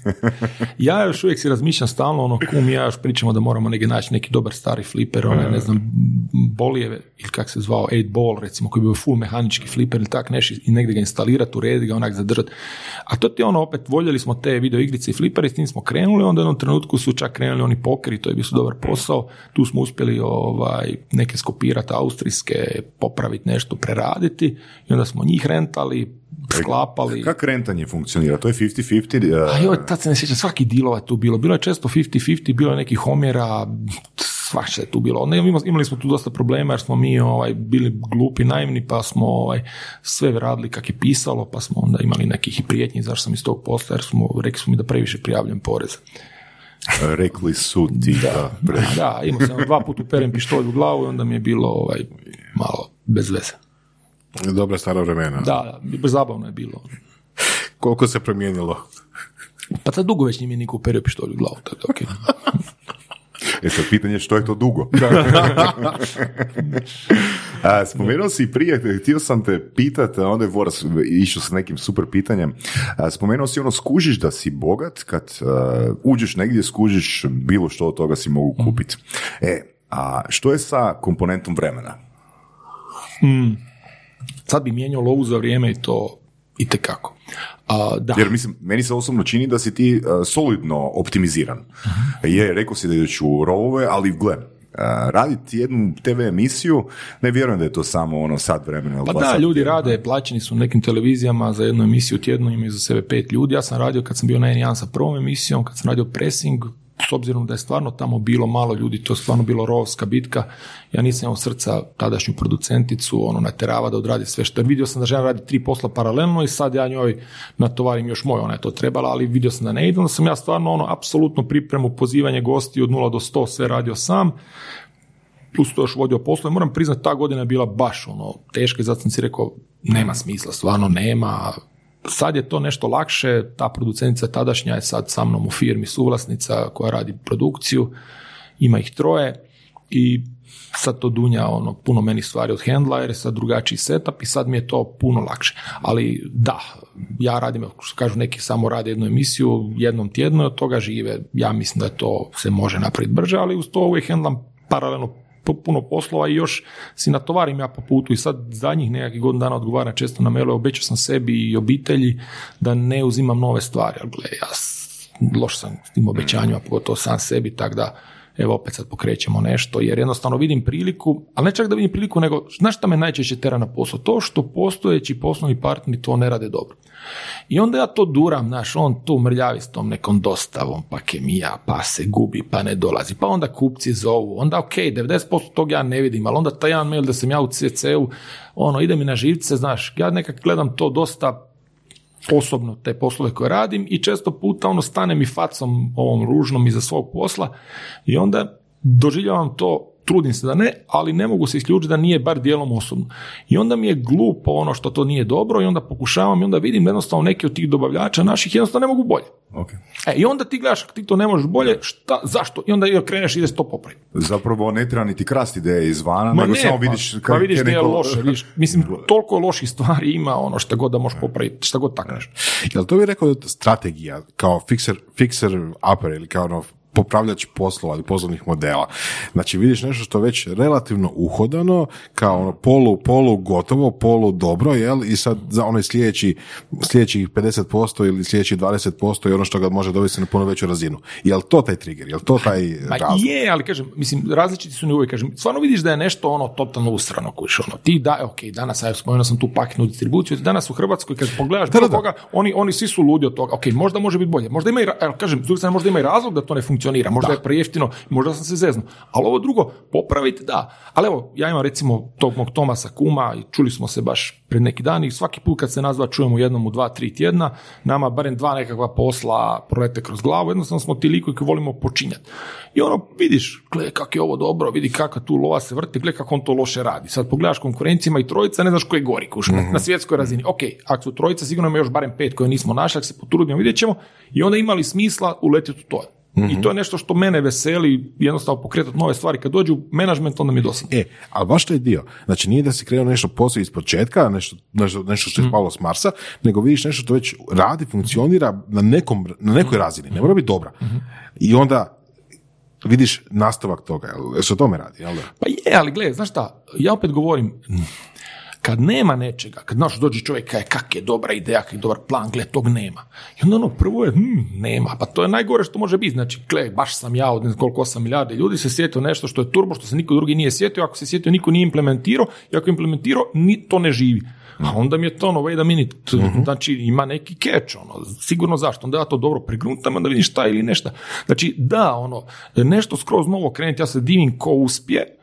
Ja još uvijek si razmišljam stalno, ono, kum ja još pričamo da moramo negdje naći neki dobar stari fliper, onaj, ne znam, Bolijeve, ili kak se zvao, 8 ball, recimo, koji bi bio full mehanički fliper ili tak nešto i negdje ga instalirati, urediti ga, onak zadržati. A to ti ono, opet, voljeli smo te video igrice i fliperi, s tim smo krenuli, onda u jednom trenutku su čak krenuli oni pokeri, to je bio dobar posao, tu smo uspjeli ovaj, neke skopirati austrijske, popraviti nešto, preraditi i onda smo njih rentali, sklapali. Kako rentanje funkcionira? To je 50-50? a, A joj, tad se ne sjećam, svaki dilova tu bilo. Bilo je često 50-50, bilo je nekih homjera, svašta je tu bilo. Ne, imali, smo tu dosta problema jer smo mi ovaj, bili glupi, naivni, pa smo ovaj, sve radili kak je pisalo, pa smo onda imali nekih i prijetnji, zašto sam iz tog posla, jer smo, rekli smo mi da previše prijavljujem porez. Rekli su ti da. pre- Da, imao sam dva puta uperem pištolj u glavu i onda mi je bilo ovaj, malo bez veze. Dobra stara vremena. Da, da, zabavno je bilo. Koliko se promijenilo? Pa sad dugo već nije mi niko uperio pištolj u glavu, tako da okej. E sad pitanje je što je to dugo. A, spomenuo si prije, htio sam te pitat, onda je Voras išao s nekim super pitanjem. A, spomenuo si ono, skužiš da si bogat, kad a, uđeš negdje, skužiš bilo što od toga si mogu kupiti. E, a što je sa komponentom vremena? Sad bi mijenjao lovu za vrijeme i to i tekako. A, da. Jer mislim, meni se osobno čini da si ti a, solidno optimiziran. Je, rekao si da ideš u rovove, ali gle, raditi jednu TV emisiju, ne vjerujem da je to samo ono sat vremena. Pa da, ljudi tjedno. rade, plaćeni su nekim televizijama za jednu emisiju tjedno, imaju za sebe pet ljudi. Ja sam radio kad sam bio na N1 sa prvom emisijom, kad sam radio pressing, s obzirom da je stvarno tamo bilo malo ljudi, to je stvarno bilo rovska bitka, ja nisam imao srca tadašnju producenticu, ono, naterava da odradi sve što. Vidio sam da žena radi tri posla paralelno i sad ja njoj natovarim još moj, ona je to trebala, ali vidio sam da ne ide, sam ja stvarno ono, apsolutno pripremu, pozivanje gosti od 0 do 100, sve radio sam, plus to još vodio poslove, moram priznati, ta godina je bila baš ono, teška i zato sam si rekao, nema smisla, stvarno nema. Sad je to nešto lakše, ta producentica tadašnja je sad sa mnom u firmi suvlasnica koja radi produkciju, ima ih troje i sad to dunja ono, puno meni stvari od hendla jer je sad drugačiji setup i sad mi je to puno lakše. Ali da, ja radim, što kažu neki samo rade jednu emisiju jednom tjedno i od toga žive. Ja mislim da to se može napraviti brže, ali uz to uvijek hendlam paralelno puno poslova i još si natovarim ja po putu. I sad zadnjih nekakvih godina dana odgovaram često na mailove, obećao sam sebi i obitelji da ne uzimam nove stvari, ali gle, ja loš sam s tim obećanjima, pogotovo sam sebi, tako da evo opet sad pokrećemo nešto, jer jednostavno vidim priliku, ali ne čak da vidim priliku, nego znaš šta me najčešće tera na posao? To što postojeći poslovni partneri to ne rade dobro. I onda ja to duram, znaš, on tu mrljavi s tom nekom dostavom, pa kemija, pa se gubi, pa ne dolazi, pa onda kupci zovu, onda ok, 90% tog ja ne vidim, ali onda taj jedan mail da sam ja u CC-u, ono, ide mi na živce, znaš, ja nekak gledam to dosta osobno te poslove koje radim i često puta ono stane mi facom ovom ružnom iza svog posla i onda doživljavam to trudim se da ne, ali ne mogu se isključiti da nije bar dijelom osobno. I onda mi je glupo ono što to nije dobro i onda pokušavam i onda vidim jednostavno neki od tih dobavljača naših jednostavno ne mogu bolje. Okay. E, I onda ti gledaš, ti to ne možeš bolje, šta, zašto? I onda kreneš i ideš to popraviti. Zapravo ne treba niti krast ideje izvana, nego ne, samo pa- vidiš pa, vidiš je nije loše, vidiš, mislim, toliko loših stvari ima ono što god da možeš popraviti, šta god tako nešto. Jel to bi rekao da je strategija kao fixer, fixer upper ili kao ono popravljač poslova ili poslovnih modela. Znači vidiš nešto što je već relativno uhodano, kao ono polu, polu gotovo, polu dobro, jel? I sad za onaj sljedeći, sljedećih 50% ili sljedećih 20% je ono što ga može dovesti na puno veću razinu. Jel to taj trigger? Jel to taj razlog? je, ali kažem, mislim, različiti su ni uvijek, kažem, stvarno vidiš da je nešto ono totalno usrano, kuš, ono, ti da, ok, danas, ja spomenuo sam tu paketnu distribuciju, danas u Hrvatskoj, kad pogledaš bilo da. koga, oni, oni svi su ludi od toga, ok, možda može biti bolje, možda ima i, kažem, s druge strane, možda ima i razlog da to ne funkcionira, možda je prejeftino, možda sam se zeznuo, ali ovo drugo, popraviti, da, ali evo, ja imam recimo tog mog Tomasa Kuma i čuli smo se baš pred neki dan i svaki put kad se nazva čujemo jednom u dva, tri tjedna, nama barem dva nekakva posla prolete kroz glavu, jednostavno smo ti likovi koji volimo počinjati. I ono, vidiš, gle, kako je ovo dobro, vidi kako tu lova se vrti, gle kako on to loše radi. Sad pogledaš konkurencijama i trojica, ne znaš ko je gori, kuš, na, na svjetskoj razini. Ok, ako su trojica, sigurno ima još barem pet koje nismo našli, ako se potrudimo, vidjet ćemo. I onda imali smisla uletiti u to. I to je nešto što mene veseli, jednostavno pokretati nove stvari. Kad dođu menadžment, onda mi je dosadno. E, ali baš taj dio. Znači nije da si krenuo nešto posao iz početka, nešto, nešto, nešto što je spalo s Marsa, nego vidiš nešto što već radi, funkcionira na, nekom, na nekoj razini. Ne mora biti dobra. I onda vidiš nastavak toga. Jel se o tome radi? Jel da? Pa je, ali gledaj, znaš šta, ja opet govorim, kad nema nečega, kad znaš dođe čovjek kaže kak je dobra ideja, kak je dobar plan, gle, tog nema. I onda ono prvo je, hm, nema, pa to je najgore što može biti. Znači, gle, baš sam ja od koliko 8 milijardi ljudi se sjetio nešto što je turbo, što se niko drugi nije sjetio, ako se sjetio, niko nije implementirao, i ako je implementirao, ni, to ne živi. A onda mi je to ono, wait a minute, znači ima neki catch, ono, sigurno zašto, onda ja to dobro pregruntam, onda vidim šta ili nešto. Znači, da, ono, nešto skroz novo krenuti, ja se divim ko uspije,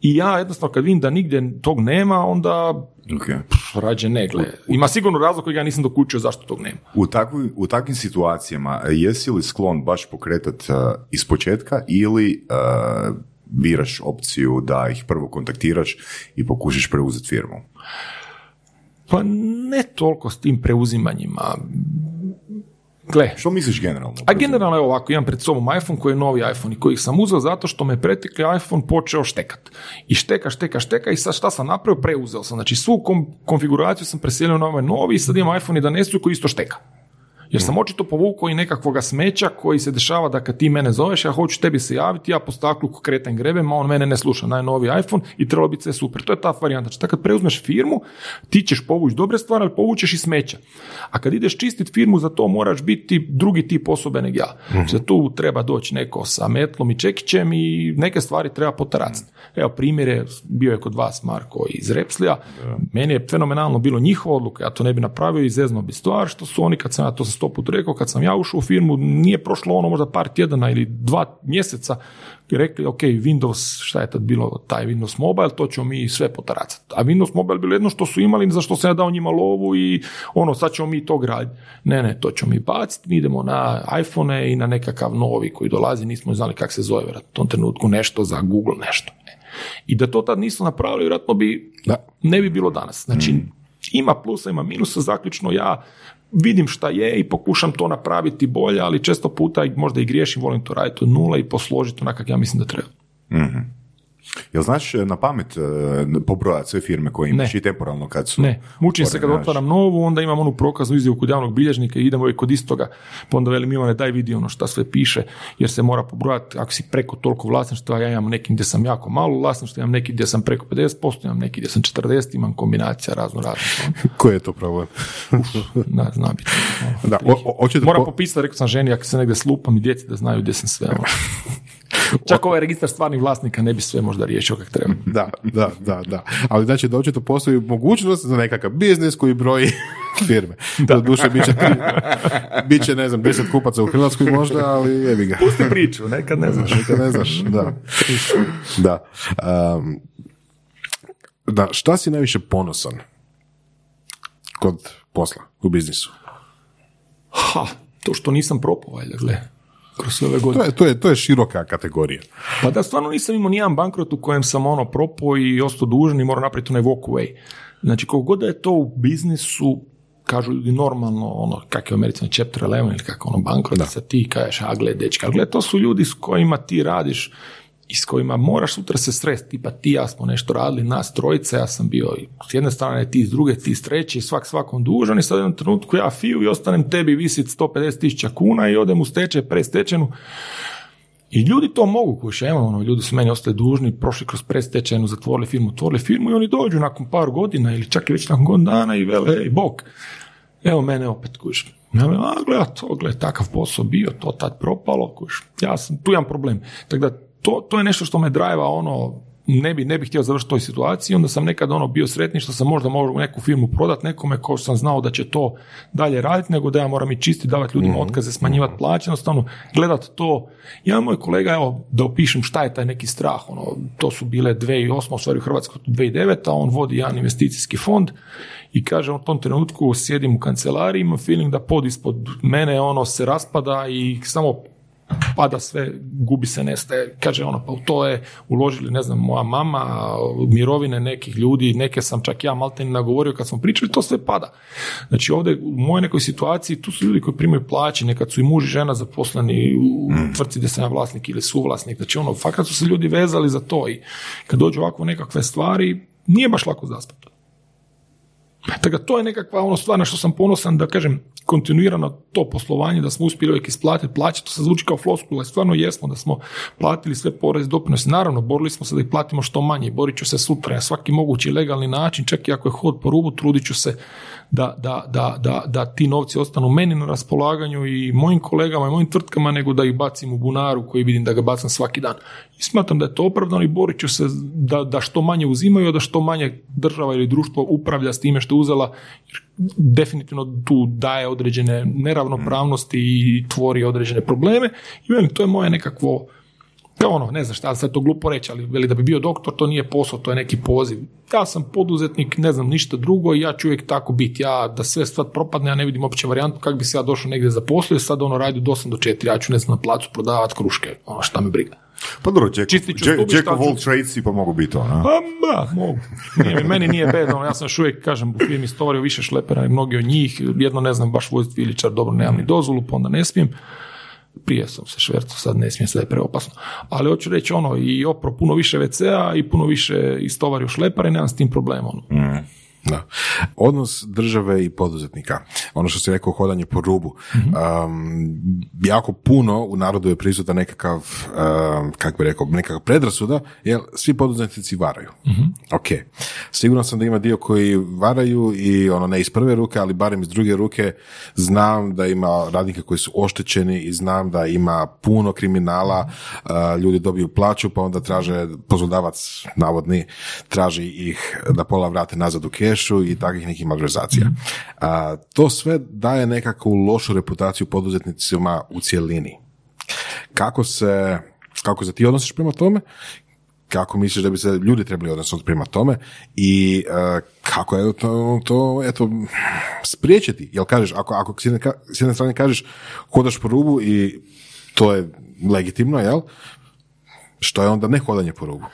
i ja jednostavno kad vidim da nigdje tog nema, onda Okay. pff, rađe ne gle. Ima sigurno razlog koji ja nisam dokučio zašto tog nema. U, takvi, u takvim situacijama e, jesi li sklon baš pokretat uh, iz početka ili uh, biraš opciju da ih prvo kontaktiraš i pokušaš preuzeti firmu? Pa ne toliko s tim preuzimanjima. Gle, Što misliš generalno? a generalno je ovako, imam pred sobom iPhone koji je novi iPhone i koji sam uzeo zato što me pretekli iPhone počeo štekat. I šteka, šteka, šteka i sad šta sam napravio? Preuzeo sam. Znači svu kom- konfiguraciju sam preselio na ovaj novi i sad imam iPhone 11 koji isto šteka. Jer sam očito povukao i nekakvoga smeća koji se dešava da kad ti mene zoveš, ja hoću tebi se javiti, ja po staklu kretem grebem, a on mene ne sluša, najnoviji iPhone i trebalo biti sve super. To je ta varijanta. Znači, kad preuzmeš firmu, ti ćeš povući dobre stvari, ali povučeš i smeća. A kad ideš čistit firmu, za to moraš biti drugi tip osobe nego ja. Za tu treba doći neko sa metlom i čekićem i neke stvari treba potaraciti. Evo, primjer je, bio je kod vas Marko iz Repslija, meni je fenomenalno bilo njihova odluka, ja to ne bi napravio i zezno bi stvar, što su oni, kad sam ja to sam sto put rekao, kad sam ja ušao u firmu, nije prošlo ono možda par tjedana ili dva mjeseca, i rekli, ok, Windows, šta je tad bilo, taj Windows Mobile, to ćemo mi sve potaracati. A Windows Mobile bilo jedno što su imali, za što sam ja dao njima lovu i ono, sad ćemo mi to graditi. Ne, ne, to ćemo mi baciti, mi idemo na iPhone i na nekakav novi koji dolazi, nismo znali kako se zove, vjerojatno u tom trenutku nešto za Google, nešto. I da to tad nisu napravili, vjerojatno bi, Da. ne bi bilo danas. Znači, ima plusa, ima minusa, zaključno ja vidim šta je i pokušam to napraviti bolje, ali često puta možda i griješim, volim to raditi od nula i posložiti onak kako ja mislim da treba. Jel znaš na pamet e, pobrojati sve firme koje imaš Ne. i temporalno kad su... Ne, mučim se kad otvaram novu, onda imam onu prokaznu izjavu kod javnog bilježnika i idemo i kod istoga, pa onda velim Ivane daj vidi ono šta sve piše, jer se mora pobrojati ako si preko toliko vlasništva, ja imam neki gdje sam jako malo vlasništva, imam neki gdje sam preko 50%, imam neki gdje sam 40, imam kombinacija razno razno. Koji je to problem? Da, zna biti. ono, Da, o, o, Moram po- popisati, rekao sam ženi, ako se negdje slupam i djeci da znaju gdje sam sve. Čak ovaj registar stvarnih vlasnika ne bi sve možda riješio kako treba. Da, da, da, da. Ali znači da očito postoji mogućnost za nekakav biznis koji broji firme. Da. Duše, bit će, bit će, ne znam, deset kupaca u Hrvatskoj možda, ali jebi ga. Pusti priču, nekad ne znaš. Nikad ne znaš, da. Da. Um, da, šta si najviše ponosan kod posla, u biznisu? Ha, to što nisam propao, valjda, gle. Kroz sve ove godine. To je, to je, to je široka kategorija. Pa da, stvarno nisam imao nijedan bankrot u kojem sam ono propao i ostao dužan i morao napraviti onaj walk away. Znači, koliko god da je to u biznisu, kažu ljudi normalno, ono, kak je u Americi, na chapter 11 ili kako ono, bankrot, da. sad ti kažeš, a gle, dečka, a gle, to su ljudi s kojima ti radiš i s kojima moraš sutra se sresti, tipa ti ja smo nešto radili, nas trojice, ja sam bio s jedne strane ti s druge, ti s treće, svak svakom dužan i sad u jednom trenutku ja fiju i ostanem tebi visit 150 tisuća kuna i odem u stečaj, prestečenu, i ljudi to mogu, kuš, ja imam ono, ljudi su meni ostali dužni, prošli kroz predstečajnu, zatvorili firmu, otvorili firmu i oni dođu nakon par godina ili čak i već nakon godina dana i vele, ej, bok, evo mene opet, kuš. Ja velim, a gleda to, takav posao bio, to tad propalo, kuš. Ja sam, tu imam problem. Tako da, to, to je nešto što me drajeva, ono, ne bi, ne bi htio završiti toj situaciji, onda sam nekad ono bio sretni što sam možda mogao neku firmu prodati nekome ko sam znao da će to dalje raditi, nego da ja moram i čisti, davati ljudima otkaze, smanjivati plaće, jednostavno gledat to. Ja moj kolega, evo, da opišem šta je taj neki strah, ono, to su bile 2008, u stvari u Hrvatskoj 2009, a on vodi jedan investicijski fond i kaže u tom trenutku sjedim u kancelariji, imam feeling da pod ispod mene ono se raspada i samo pada sve, gubi se, nestaje. Kaže ono, pa u to je uložili, ne znam, moja mama, mirovine nekih ljudi, neke sam čak ja malte nagovorio kad smo pričali, to sve pada. Znači ovdje u mojoj nekoj situaciji, tu su ljudi koji primaju plaće, nekad su i muž i žena zaposleni u tvrtci gdje sam ja vlasnik ili suvlasnik. Znači ono, fakat su se ljudi vezali za to i kad dođu ovako nekakve stvari, nije baš lako zaspati. Tako to je nekakva ono stvar na što sam ponosan da kažem kontinuirano to poslovanje, da smo uspjeli uvijek isplatiti plaće, to se zvuči kao floskula, stvarno jesmo da smo platili sve porez, doprinose. Naravno, borili smo se da ih platimo što manje, borit ću se sutra na svaki mogući legalni način, čak i ako je hod po rubu, trudit ću se da, da, da, da, da ti novci ostanu meni na raspolaganju i mojim kolegama i mojim tvrtkama, nego da ih bacim u bunaru koji vidim da ga bacam svaki dan. I smatram da je to opravdano i borit ću se da, da što manje uzimaju, da što manje država ili društvo upravlja s time što je uzela, jer definitivno tu daje određene neravnopravnosti i tvori određene probleme. I velim, to je moje nekakvo je ono, ne znam šta, sad to glupo reći, ali veli da bi bio doktor, to nije posao, to je neki poziv. Ja sam poduzetnik, ne znam ništa drugo i ja ću uvijek tako biti. Ja da sve stvar propadne, ja ne vidim uopće varijantu kako bi se ja došao negdje zaposlio, sad ono radi od 8 do 4, ja ću ne znam na placu prodavati kruške, ono šta me briga. Pa dobro, Jack, Čistit ću Jack, Jack of all trades i pa mogu biti ono. Pa da, mogu. Nije, meni nije bedno, ja sam još uvijek, kažem, u firmi stvorio više šlepera i mnogi od njih, jedno ne znam baš voziti viličar, dobro, nemam ni dozvolu, pa onda ne smijem. Prije sam se švercao, sad ne smijem, sve je preopasno. Ali hoću reći ono, i opro puno više WC-a i puno više istovario šlepara i nemam s tim problema. Ono. Da. Odnos države i poduzetnika. Ono što si rekao, hodanje po rubu. Um, jako puno u narodu je prisutan nekakav, um, kako bi rekao, nekakav predrasuda, jer svi poduzetnici varaju. Ok. Siguran sam da ima dio koji varaju i ono ne iz prve ruke, ali barem iz druge ruke znam da ima radnika koji su oštećeni i znam da ima puno kriminala, uh, ljudi dobiju plaću pa onda traže, poslodavac navodni, traži ih da pola vrate nazad u kešu i takvih nekih malverzacija. A, to sve daje nekakvu lošu reputaciju poduzetnicima u cjelini. Kako se, kako se ti odnosiš prema tome? Kako misliš da bi se ljudi trebali odnositi prema tome i e, kako je to, to eto, spriječiti? Jel kažeš, ako, ako s jedne, s jedne strane kažeš hodaš po rubu i to je legitimno, jel? Što je onda ne hodanje po rubu?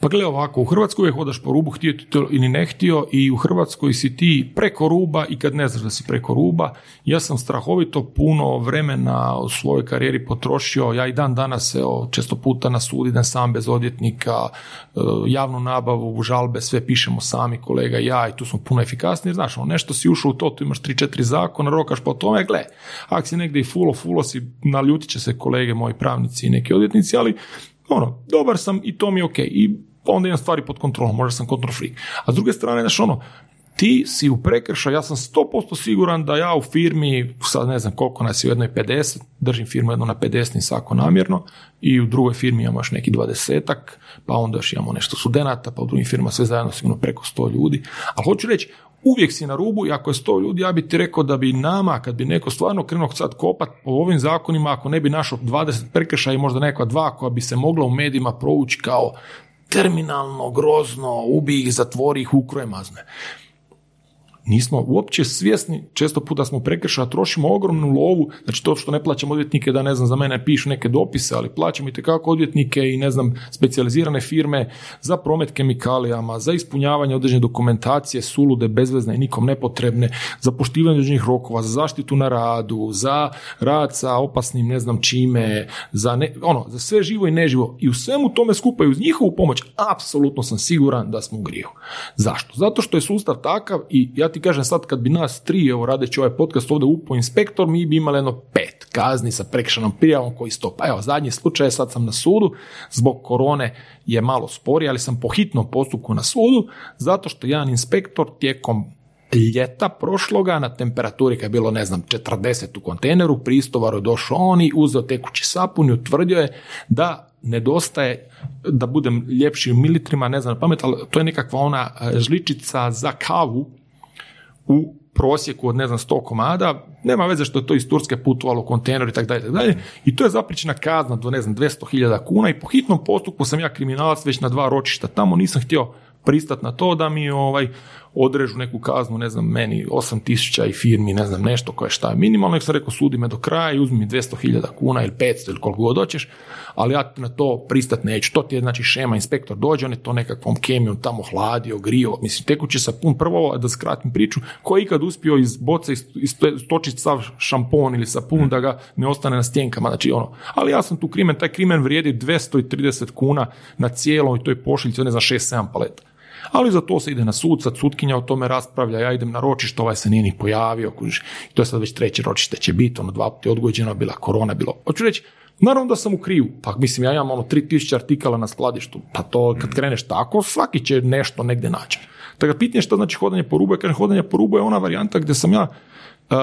Pa gle ovako, u Hrvatskoj uvijek hodaš po rubu, htio ti to ili ne htio i u Hrvatskoj si ti preko ruba i kad ne znaš da si preko ruba. Ja sam strahovito puno vremena u svojoj karijeri potrošio, ja i dan danas evo, često puta na sud idem sam bez odvjetnika, e, javnu nabavu, žalbe, sve pišemo sami, kolega ja i tu smo puno efikasniji. Znaš, ono, nešto si ušao u to, tu imaš 3-4 zakona, rokaš po tome, gle, ako si negdje i fulo, fulo si, naljutit će se kolege, moji pravnici i neki odvjetnici, ali ono, dobar sam i to mi je ok. I onda imam stvari pod kontrolom, možda sam kontrol freak. A s druge strane, znaš ono, ti si u prekršaju, ja sam 100% siguran da ja u firmi, sad ne znam koliko nas je u jednoj 50, držim firmu jedno na 50 svako namjerno i u drugoj firmi imamo još neki dvadesetak, pa onda još imamo nešto studenata, pa u drugim firma sve zajedno sigurno preko 100 ljudi. Ali hoću reći, uvijek si na rubu i ako je 100 ljudi, ja bi ti rekao da bi nama, kad bi neko stvarno krenuo sad kopat po ovim zakonima, ako ne bi našao 20 prekršaja i možda neka dva koja bi se mogla u medijima provući kao terminalno, grozno, ubi ih, zatvori ih, ukroje mazne nismo uopće svjesni, često puta smo prekršali, trošimo ogromnu lovu, znači to što ne plaćamo odvjetnike da ne znam za mene pišu neke dopise, ali plaćamo i tekako odvjetnike i ne znam specijalizirane firme za promet kemikalijama, za ispunjavanje određene dokumentacije, sulude, bezvezne i nikom nepotrebne, za poštivanje određenih rokova, za zaštitu na radu, za rad sa opasnim ne znam čime, za, ne, ono, za sve živo i neživo i u svemu tome skupa i uz njihovu pomoć apsolutno sam siguran da smo u grijehu. Zašto? Zato što je sustav takav i ja ti kažem sad kad bi nas tri, evo radeći ovaj podcast ovdje upo inspektor, mi bi imali jedno pet kazni sa prekršanom prijavom koji stopa. Evo, zadnji slučaj, sad sam na sudu, zbog korone je malo sporiji, ali sam po hitnom postupku na sudu, zato što jedan inspektor tijekom ljeta prošloga na temperaturi kad je bilo, ne znam, 40 u kontejneru, pristovaru je došao on i uzeo tekući sapun i utvrdio je da nedostaje, da budem ljepši u militrima, ne znam na pamet, ali to je nekakva ona e, žličica za kavu u prosjeku od ne znam 100 komada, nema veze što je to iz Turske putovalo kontejner i tako dalje, dalje. I to je zapričena kazna do ne znam 200.000 kuna i po hitnom postupku sam ja kriminalac već na dva ročišta tamo, nisam htio pristati na to da mi ovaj odrežu neku kaznu, ne znam, meni 8000 i firmi, ne znam, nešto koje šta je minimalno, nek sam rekao sudi me do kraja i uzmi mi 200.000 kuna ili 500 ili koliko god hoćeš, ali ja na to pristat neću. To ti je znači šema, inspektor dođe, on je to nekakvom kemijom tamo hladio, grio, mislim, tekući sa pun prvo, da skratim priču, ko je ikad uspio iz boce istočiti sav šampon ili sapun da ga ne ostane na stjenkama, znači ono, ali ja sam tu krimen, taj krimen vrijedi 230 kuna na cijeloj toj pošiljci, ne znam, 6-7 paleta ali za to se ide na sud, sad sutkinja o tome raspravlja, ja idem na ročište, ovaj se nije ni pojavio, kužiš, to je sad već treće ročište će biti, ono dva puta je odgođeno, bila korona, bilo, hoću reći, Naravno da sam u krivu, pa mislim ja imam ono 3000 artikala na skladištu, pa to kad kreneš tako, svaki će nešto negdje naći. Tako pitanje što znači hodanje po rubu, ja kažem hodanje po rubu je ona varijanta gdje sam ja uh,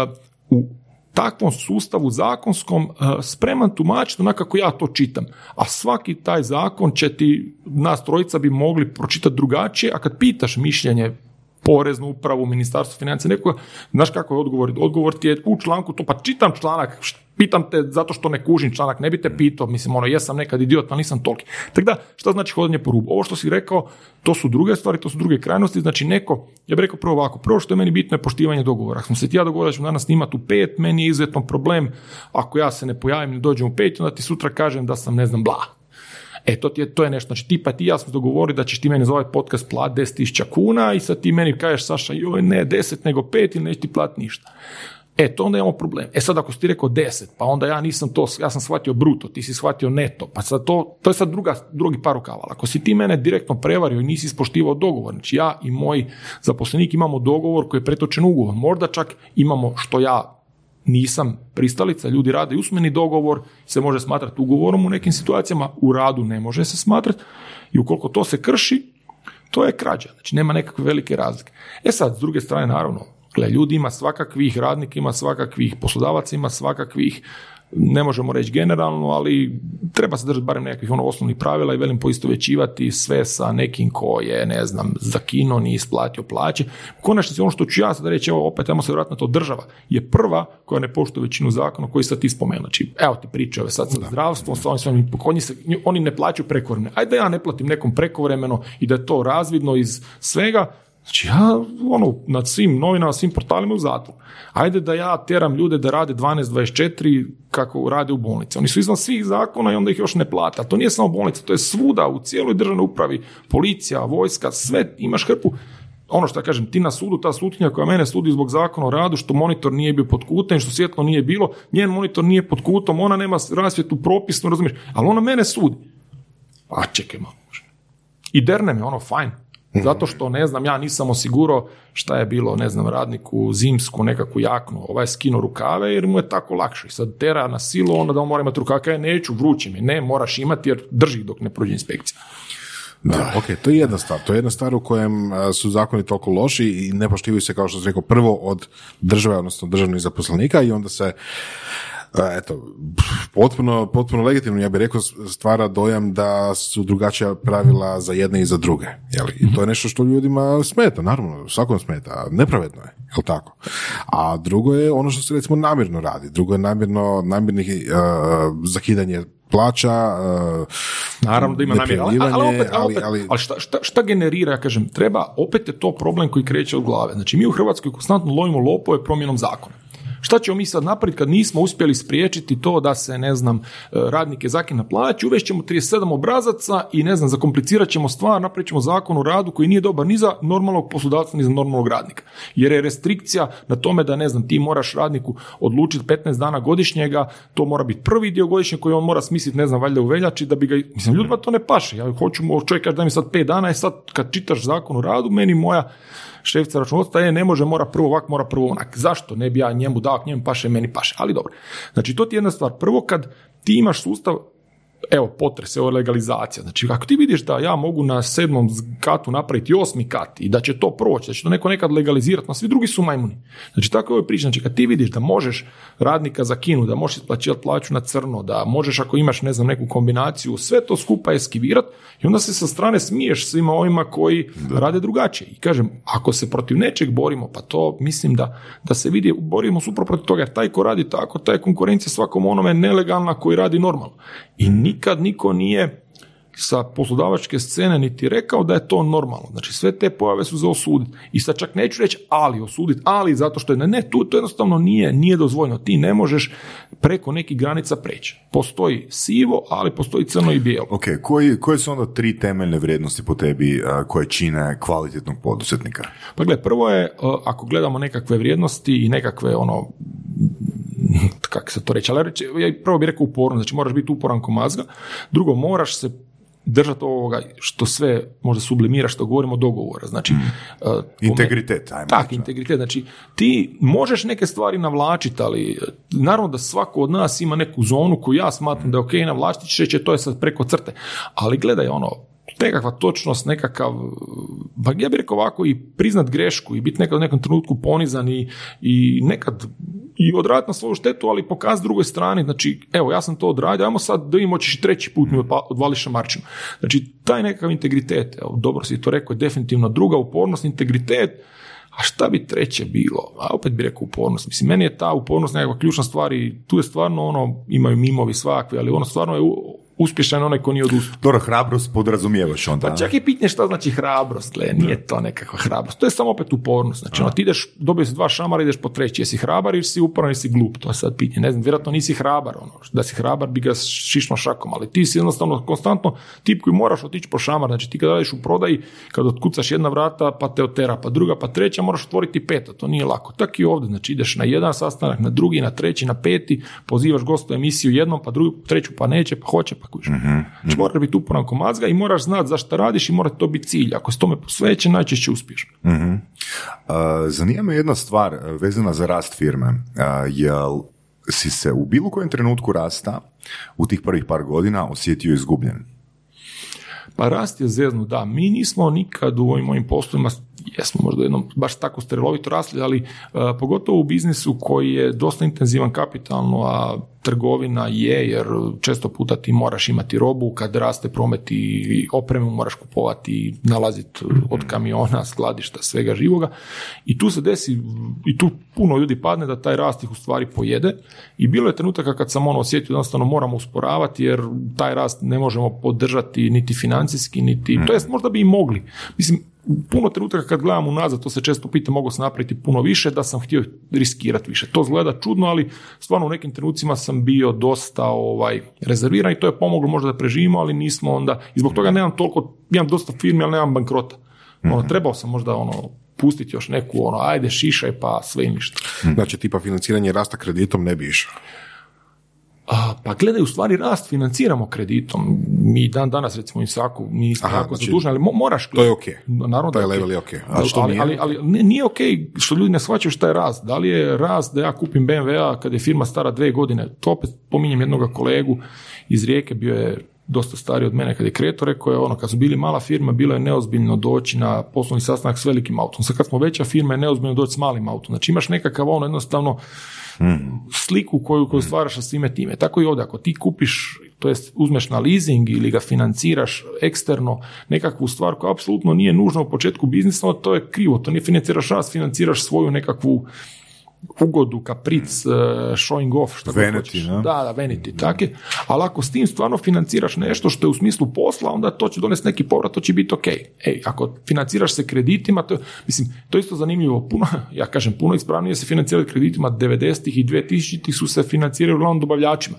u takvom sustavu zakonskom uh, spreman tumačiti onako kako ja to čitam. A svaki taj zakon će ti, nas trojica bi mogli pročitati drugačije, a kad pitaš mišljenje poreznu upravu, ministarstvo financija, nekoga, znaš kako je odgovor? Odgovor ti je u članku to, pa čitam članak, pitam te zato što ne kužim članak, ne bi te pitao, mislim, ono, jesam nekad idiot, ali nisam toliki. Tako da, šta znači hodanje po rubu? Ovo što si rekao, to su druge stvari, to su druge krajnosti, znači neko, ja bih rekao prvo ovako, prvo što je meni bitno je poštivanje dogovora. Ako smo se ti ja dogovorili da ćemo danas snimati u pet, meni je izuzetno problem, ako ja se ne pojavim, ne dođem u pet, onda ti sutra kažem da sam, ne znam, bla, E, to, ti je, to je nešto, znači ti pa ti ja smo dogovorili da ćeš ti meni za ovaj podcast plat 10.000 kuna i sad ti meni kažeš Saša, joj ne 10 nego 5 ili neće ti plat ništa. E, to onda imamo problem. E sad ako si ti rekao 10, pa onda ja nisam to, ja sam shvatio bruto, ti si shvatio neto, pa sad to, to je sad druga, drugi par rukava. Ako si ti mene direktno prevario i nisi ispoštivao dogovor, znači ja i moj zaposlenik imamo dogovor koji je pretočen ugovor, možda čak imamo što ja nisam pristalica, ljudi rade usmeni dogovor, se može smatrati ugovorom u nekim situacijama, u radu ne može se smatrati i ukoliko to se krši, to je krađa, znači nema nekakve velike razlike. E sad, s druge strane, naravno, gle, ljudi ima svakakvih, radnika ima svakakvih, poslodavaca ima svakakvih, ne možemo reći generalno, ali treba se držati barem nekakvih ono osnovnih pravila i velim poistovjećivati sve sa nekim ko je, ne znam, za kino nije isplatio plaće. U konačnici ono što ću ja sad reći, evo opet, ajmo se vratiti na to, država je prva koja ne poštuje većinu zakona koji sad ti spomenuo. Znači, evo ti priče ove sad sa zdravstvom, sa ovim oni, se, oni ne plaćaju prekovremeno. Ajde da ja ne platim nekom prekovremeno i da je to razvidno iz svega, Znači ja, ono, nad svim novinama, svim portalima u zatvoru. Ajde da ja teram ljude da rade 12-24 kako rade u bolnici. Oni su izvan svih zakona i onda ih još ne plate. To nije samo bolnica, to je svuda u cijeloj državnoj upravi. Policija, vojska, sve, imaš hrpu ono što ja kažem, ti na sudu, ta sutkinja koja mene sudi zbog zakona o radu, što monitor nije bio pod kutem, što svjetlo nije bilo, njen monitor nije pod kutom, ona nema rasvjetu propisno, razumiješ, ali ona mene sudi. A čekaj malo. I derne me, ono, fajn. Zato što, ne znam, ja nisam osigurao šta je bilo, ne znam, radniku zimsku nekakvu jaknu, ovaj skino rukave jer mu je tako lakše. Sad tera na silu, onda da on mora imati rukave, ja neću, vrući mi. Ne, moraš imati jer drži dok ne prođe inspekcija. Da, ok, to je jedna stvar. To je jedna stvar u kojem su zakoni toliko loši i ne poštivaju se, kao što sam rekao, prvo od države, odnosno državnih zaposlenika i onda se eto, potpuno, potpuno legitimno, ja bih rekao, stvara dojam da su drugačija pravila za jedne i za druge. Jeli? I to je nešto što ljudima smeta, naravno, svakom smeta, nepravedno je, jel tako? A drugo je ono što se recimo namjerno radi, drugo je namjerno, namjernih uh, zakidanje plaća, uh, Naravno da ima namjera, ali, ali, opet, ali, ali- ali šta, šta, šta generira, ja kažem, treba, opet je to problem koji kreće od glave. Znači, mi u Hrvatskoj konstantno lovimo lopove promjenom zakona. Šta ćemo mi sad napraviti kad nismo uspjeli spriječiti to da se, ne znam, e, radnike zakine na plaći, uvešćemo 37 obrazaca i, ne znam, zakomplicirat ćemo stvar, napravit ćemo zakon o radu koji nije dobar ni za normalnog poslodavca, ni za normalnog radnika. Jer je restrikcija na tome da, ne znam, ti moraš radniku odlučiti 15 dana godišnjega, to mora biti prvi dio godišnjeg koji on mora smisliti, ne znam, valjda u veljači, da bi ga, mislim, ljudima to ne paše. Ja hoću, čovjek kaže da mi sad 5 dana, i sad kad čitaš zakon o radu, meni moja šefica računovodstva je ne može, mora prvo ovak, mora prvo onak. Zašto? Ne bi ja njemu dao, njemu paše, meni paše. Ali dobro. Znači, to ti je jedna stvar. Prvo, kad ti imaš sustav evo, potres, evo legalizacija. Znači, ako ti vidiš da ja mogu na sedmom katu napraviti osmi kat i da će to proći, da će to neko nekad legalizirati, no svi drugi su majmuni. Znači, tako je priča. Znači, kad ti vidiš da možeš radnika zakinu, da možeš isplaćivati plaću na crno, da možeš ako imaš, ne znam, neku kombinaciju, sve to skupa eskivirat i onda se sa strane smiješ svima ovima koji rade drugačije. I kažem, ako se protiv nečeg borimo, pa to mislim da, da se vidi, borimo se upravo protiv toga, jer taj ko radi tako, taj je konkurencija svakom onome nelegalna koji radi normalno. I nikad niko nije sa poslodavačke scene niti rekao da je to normalno. Znači sve te pojave su za osuditi. I sad čak neću reći ali osuditi, ali zato što je ne, ne, tu to jednostavno nije, nije dozvoljeno. Ti ne možeš preko nekih granica preći. Postoji sivo, ali postoji crno i bijelo. Ok, koji, koje su onda tri temeljne vrijednosti po tebi a, koje čine kvalitetnog poduzetnika? Pa gle, prvo je, ako gledamo nekakve vrijednosti i nekakve ono, kako se to reći, ali ja prvo bih rekao uporno, znači moraš biti uporan ko mazga, drugo moraš se držati ovoga što sve možda sublimira što govorimo dogovora, znači uh, me- Integritet, ajmo tak, reći. integritet. Znači, ti možeš neke stvari navlačiti, ali e, naravno da svako od nas ima neku zonu koju ja smatram da je ok navlačiti, će to je sad preko crte. Ali gledaj, ono, nekakva točnost, nekakav, pa ja bih rekao ovako i priznat grešku i biti nekad u nekom trenutku ponizan i, i nekad i odraditi na svoju štetu, ali pokazati drugoj strani, znači, evo, ja sam to odradio, ajmo sad da im hoćeš treći put mi odpa- odvališ šamarčinu. Znači, taj nekakav integritet, evo, dobro si to rekao, je definitivno druga upornost, integritet, a šta bi treće bilo? A opet bi rekao upornost. Mislim, meni je ta upornost nekakva ključna stvar i tu je stvarno ono, imaju mimovi svakvi, ali ono stvarno je uspješan onaj ko nije odustao. Dobro, hrabrost podrazumijevaš onda. Pa čak i pitanje šta znači hrabrost, gle, nije to nekakva hrabrost. To je samo opet upornost. Znači, ono, ti ideš, dobiješ dva šamara, ideš po treći. Jesi hrabar ili si uporan ili si glup? To je sad pitanje. Ne znam, vjerojatno nisi hrabar. Ono. Da si hrabar bi ga šišno šakom, ali ti si jednostavno konstantno tip koji moraš otići po šamar. Znači, ti kad radiš u prodaji, kad otkucaš jedna vrata, pa te otera, pa druga, pa treća, moraš otvoriti peta. To nije lako. Tako i ovdje. Znači, ideš na jedan sastanak, na drugi, na treći, na peti, pozivaš gosta u emisiju jednom, pa drugu, treću, pa neće, pa hoće, pa kuš. Znači, moraš biti uporan ko mazga i moraš znati zašto radiš i mora to biti cilj. Ako si tome posvećen, najčešće uspiješ. A, zanima me jedna stvar a, vezana za rast firme. A, jel si se u bilo kojem trenutku rasta u tih prvih par godina osjetio izgubljen? Pa rast je zeznu, da. Mi nismo nikad u ovim mojim poslovima, jesmo možda jednom baš tako strelovito rasli, ali e, pogotovo u biznisu koji je dosta intenzivan kapitalno, a trgovina je, jer često puta ti moraš imati robu, kad raste promet i opremu moraš kupovati, nalaziti od kamiona, skladišta, svega živoga. I tu se desi, i tu puno ljudi padne da taj rast ih u stvari pojede. I bilo je trenutaka kad sam ono osjetio da jednostavno moramo usporavati jer taj rast ne možemo podržati niti financijski, niti, to jest možda bi i mogli. Mislim, puno trenutaka kad gledam unazad, to se često pita, mogu se napraviti puno više, da sam htio riskirati više. To zgleda čudno, ali stvarno u nekim trenucima sam bio dosta ovaj, rezerviran i to je pomoglo možda da preživimo, ali nismo onda, i zbog toga nemam toliko, imam dosta firmi, ali nemam bankrota. Ono, trebao sam možda ono, pustiti još neku, ono, ajde, šišaj, pa sve i ništa. Znači, tipa financiranje rasta kreditom ne bi išao. A, pa gledaj, u stvari rast financiramo kreditom. Mi dan danas, recimo, i svaku, mi nismo Aha, jako znači, zaduženi, ali mo- moraš... To je okej. Naravno da Taj je level je. A Ali, što ali, nije? ali, ali ne- nije ok što ljudi ne shvaćaju šta je rast. Da li je rast da ja kupim BMW-a kad je firma stara dve godine? To opet pominjem jednog kolegu iz Rijeke, bio je dosta stariji od mene kad je kreto, rekao je ono, kad su bili mala firma, bilo je neozbiljno doći na poslovni sastanak s velikim autom. Sad kad smo veća firma je neozbiljno doći s malim autom. Znači imaš nekakav ono jednostavno sliku koju, koju stvaraš sa svime time. Tako i ovdje, ako ti kupiš, to jest uzmeš na leasing ili ga financiraš eksterno nekakvu stvar koja apsolutno nije nužna u početku biznisa, onda to je krivo. To nije financiraš rast, financiraš svoju nekakvu ugodu, kapric, eh, showing off, Vanity, hoćeš. Da, da, vanity, tak je. Ali ako s tim stvarno financiraš nešto što je u smislu posla, onda to će donesti neki povrat, to će biti ok. Ej, ako financiraš se kreditima, to, mislim, to je isto zanimljivo. Puno, ja kažem, puno ispravnije se financirati kreditima 90-ih i 2000-ih su se financirali uglavnom dobavljačima.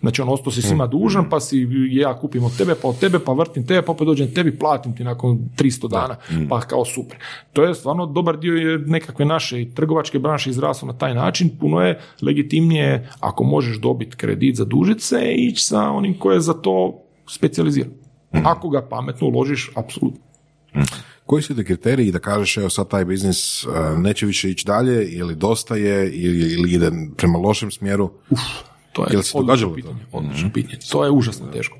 Znači on ostao si svima dužan, pa si ja kupim od tebe, pa od tebe, pa vrtim tebe, pa opet dođem tebi, platim ti nakon 300 dana, pa kao super. To je stvarno dobar dio je nekakve naše i trgovačke branše izraslo na taj način, puno je legitimnije ako možeš dobiti kredit za dužice i ići sa onim koje je za to specijaliziran. Ako ga pametno uložiš, apsolutno. Koji su ti kriteriji da kažeš evo sad taj biznis e, neće više ići dalje ili dosta je ili, ili ide prema lošem smjeru? To je Jel se događalo to? pitanje. Odlično pitanje. To je užasno teško.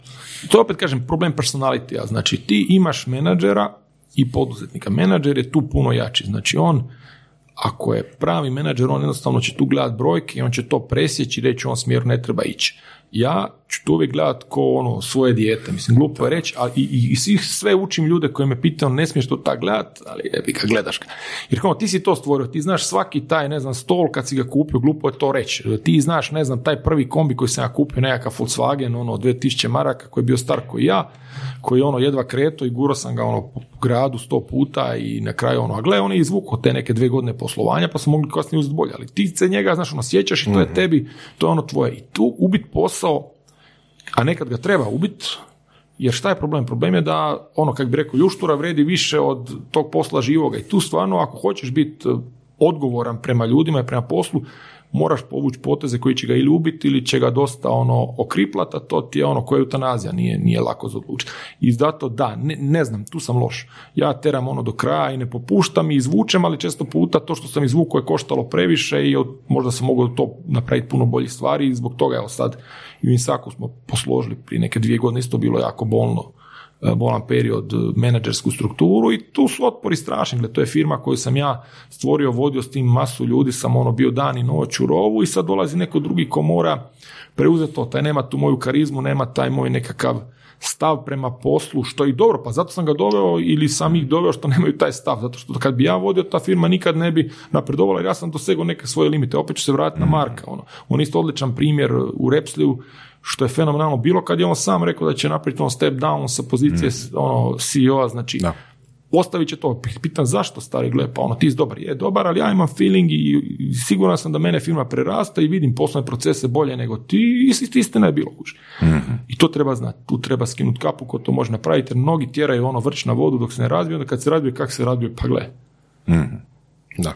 To je opet kažem problem personalitija. Znači ti imaš menadžera i poduzetnika. Menadžer je tu puno jači. Znači on ako je pravi menadžer, on jednostavno će tu gledat brojke i on će to presjeći i reći u ovom smjeru ne treba ići. Ja ću to uvijek gledat ko ono svoje dijete, mislim glupo je reći, ali i, i, i sve učim ljude koji me pitaju ne smiješ to tak gledat, ali jebi ga gledaš ga. Jer kao ti si to stvorio, ti znaš svaki taj ne znam stol kad si ga kupio, glupo je to reći. Ti znaš ne znam taj prvi kombi koji sam ja kupio, nekakav Volkswagen, ono 2000 maraka koji je bio star koji ja, koji ono jedva kreto i guro sam ga ono po gradu sto puta i na kraju ono, a gle, on je izvukao te neke dve godine poslovanja pa su mogli kasnije uzeti bolje, ali ti se njega, znaš, ono, sjećaš i to je tebi, to je ono tvoje. I tu ubit posao, a nekad ga treba ubit, jer šta je problem? Problem je da, ono, kak bi rekao, ljuštura vredi više od tog posla živoga i tu stvarno, ako hoćeš biti eh, odgovoran prema ljudima i prema poslu, moraš povući poteze koji će ga ili ubiti ili će ga dosta ono okriplata, to ti je ono koja je eutanazija, nije, nije lako za odlučiti. I zato da, ne, ne znam, tu sam loš. Ja teram ono do kraja i ne popuštam i izvučem, ali često puta to što sam izvukao je koštalo previše i od, možda sam mogao to napraviti puno boljih stvari i zbog toga evo sad i u Insaku smo posložili prije neke dvije godine, isto bilo jako bolno bolan period e, menadžersku strukturu i tu su otpori strašni. Gle, to je firma koju sam ja stvorio, vodio s tim masu ljudi, sam ono bio dan i noć u rovu i sad dolazi neko drugi ko mora preuzeti to, taj nema tu moju karizmu, nema taj moj nekakav stav prema poslu, što je i dobro, pa zato sam ga doveo ili sam ih doveo što nemaju taj stav, zato što kad bi ja vodio, ta firma nikad ne bi napredovala jer ja sam dosegao neke svoje limite, opet ću se vratiti na Marka, ono. on je isto odličan primjer u Repsliju, što je fenomenalno bilo kad je on sam rekao da će napraviti on step down sa pozicije ono, CEO-a, znači Da. ostavit će to. Pitan zašto stari gle, pa ono ti si dobar, je dobar, ali ja imam feeling i, i siguran sam da mene firma prerasta i vidim poslovne procese bolje nego ti, isti istina je bilo kuži. I to treba znati, tu treba skinuti kapu ko to može napraviti, jer mnogi tjeraju ono vrč na vodu dok se ne razbije, onda kad se razbije, kak se razbije, pa gle. Da.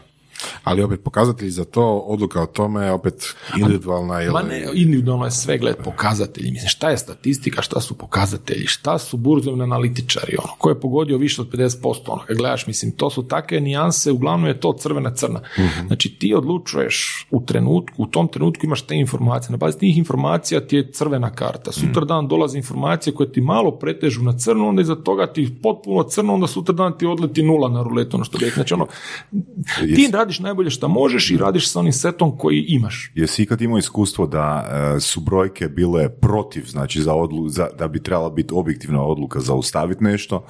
Ali opet pokazatelji za to, odluka o tome, opet individualna ili... Ma ne, individualno je sve gled pokazatelji. Mislim, šta je statistika, šta su pokazatelji, šta su burzovni analitičari, ono, ko je pogodio više od 50%, ono, kad gledaš, mislim, to su takve nijanse, uglavnom je to crvena crna. Znači, ti odlučuješ u trenutku, u tom trenutku imaš te informacije, na bazi tih informacija ti je crvena karta. Sutra dan dolaze informacije koje ti malo pretežu na crno, onda iza toga ti potpuno crno, onda sutra dan ti odleti nula na ruletu, ono što bi. Znači, ono, ti radiš najbolje što možeš i radiš sa onim setom koji imaš. Jesi ikad imao iskustvo da e, su brojke bile protiv, znači za odlu, za, da bi trebala biti objektivna odluka zaustaviti nešto,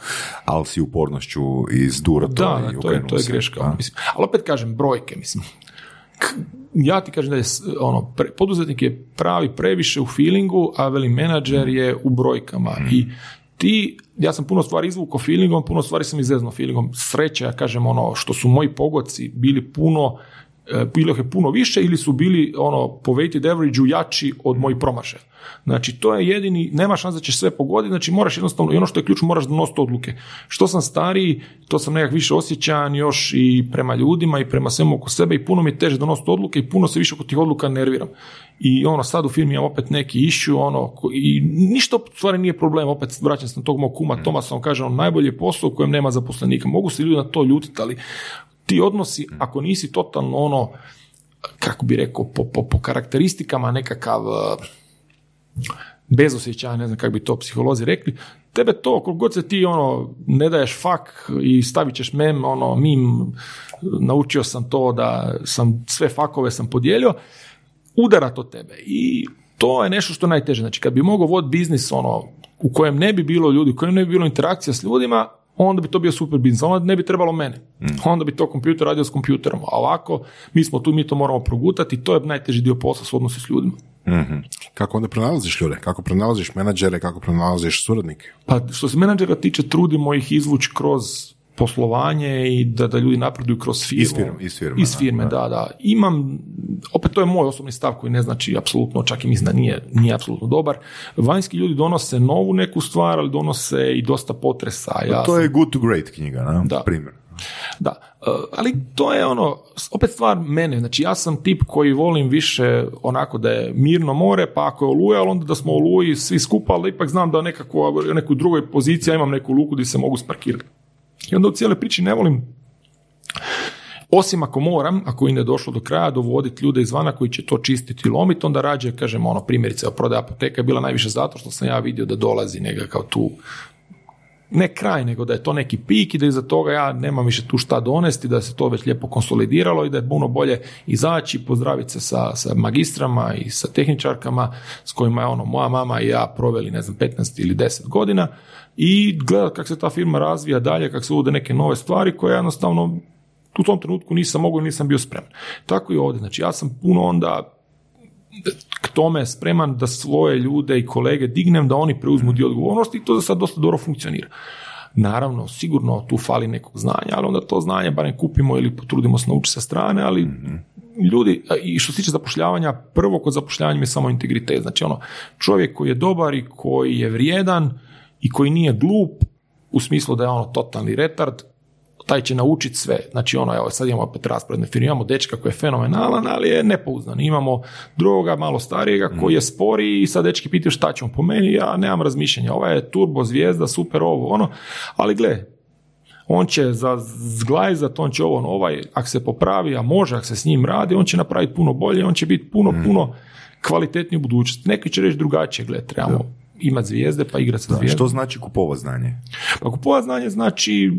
ali si upornošću izdura to Da, i to je, to je greška. a? Mislim. Ali opet kažem, brojke, mislim. K- Ja ti kažem da je ono, pre- poduzetnik je pravi previše u feelingu, a veli menadžer je u brojkama. I ti, ja sam puno stvari izvukao feelingom, puno stvari sam izvezno feelingom. Sreća, ja kažem, ono, što su moji pogodci bili puno, bilo ih je puno više ili su bili ono po weighted average jači od mojih promašaja. Znači to je jedini, nema šanse da ćeš sve pogoditi, znači moraš jednostavno, i ono što je ključ, moraš donositi odluke. Što sam stariji, to sam nekak više osjećajan još i prema ljudima i prema svemu oko sebe i puno mi je teže donositi odluke i puno se više oko tih odluka nerviram. I ono, sad u firmi imam opet neki išću, ono, i ništa stvari nije problem, opet vraćam se na tog mog kuma Tomasa, on kaže, on najbolji je posao u kojem nema zaposlenika. Mogu se ljudi na to ljutiti, ali ti odnosi, ako nisi totalno ono, kako bi rekao, po, po, po karakteristikama nekakav uh, bez osjećaja, ne znam kako bi to psiholozi rekli, tebe to, koliko god se ti ono, ne daješ fak i stavit ćeš mem, ono, mim, naučio sam to da sam sve fakove sam podijelio, udara to tebe i to je nešto što je najteže. Znači, kad bi mogao voditi biznis ono, u kojem ne bi bilo ljudi, u kojem ne bi bilo interakcija s ljudima, onda bi to bio super biznis, onda ne bi trebalo mene. Onda bi to kompjuter radio s kompjuterom. A ovako, mi smo tu, mi to moramo progutati, to je najteži dio posla s odnosi s ljudima. Kako onda pronalaziš ljude? Kako pronalaziš menadžere? Kako pronalaziš suradnike? Pa što se menadžera tiče, trudimo ih izvući kroz poslovanje i da, da ljudi napreduju kroz firmu. Iz firme, iz firme, Iz da, firme, da. da, da. Imam, opet to je moj osobni stav koji ne znači apsolutno, čak i mislim da nije, nije apsolutno dobar. Vanjski ljudi donose novu neku stvar, ali donose i dosta potresa. Ja To je good to great knjiga, na? Da. primjer. Da, e, ali to je ono, opet stvar mene, znači ja sam tip koji volim više onako da je mirno more, pa ako je oluja, ali onda da smo oluji svi skupa, ali ipak znam da nekako, u nekoj drugoj poziciji ja imam neku luku gdje se mogu sparkirati. I onda u cijeloj priči ne volim osim ako moram, ako i ne došlo do kraja, dovoditi ljude izvana koji će to čistiti i lomiti, onda rađe, kažem, ono, primjerice, prodaja apoteka je bila najviše zato što sam ja vidio da dolazi nekakav tu ne kraj, nego da je to neki pik i da iza toga ja nemam više tu šta donesti, da se to već lijepo konsolidiralo i da je puno bolje izaći, pozdraviti se sa, sa magistrama i sa tehničarkama s kojima je ono moja mama i ja proveli, ne znam, 15 ili 10 godina i gledati kako se ta firma razvija dalje, kako se uvode neke nove stvari koje jednostavno u tom trenutku nisam mogao i nisam bio spreman. Tako i ovdje. Znači ja sam puno onda k tome spreman da svoje ljude i kolege dignem da oni preuzmu dio odgovornosti i to za sad dosta dobro funkcionira. Naravno, sigurno tu fali nekog znanja, ali onda to znanje barem kupimo ili potrudimo se naučiti sa strane, ali ljudi, a i što se tiče zapošljavanja, prvo kod zapošljavanja je samo integritet. Znači ono, čovjek koji je dobar i koji je vrijedan i koji nije glup, u smislu da je ono totalni retard, taj će naučiti sve. Znači ono, evo sad imamo opet rasporedne firme, imamo dečka koji je fenomenalan, ali je nepouzdan. Imamo drugoga, malo starijega, koji je spori i sad dečki pitaju šta ćemo po meni, ja nemam razmišljanja. Ovaj je turbo zvijezda, super ovo, ono, ali gle, on će za zglajzat, on će ovo, ono, ovaj, ako se popravi, a može, ako se s njim radi, on će napraviti puno bolje, on će biti puno, puno kvalitetniji u budućnosti. Neki će reći drugačije, gle, trebamo imati zvijezde pa igrati sa Da, zvijezdama. što znači kupova znanje? Pa kupovat znanje znači,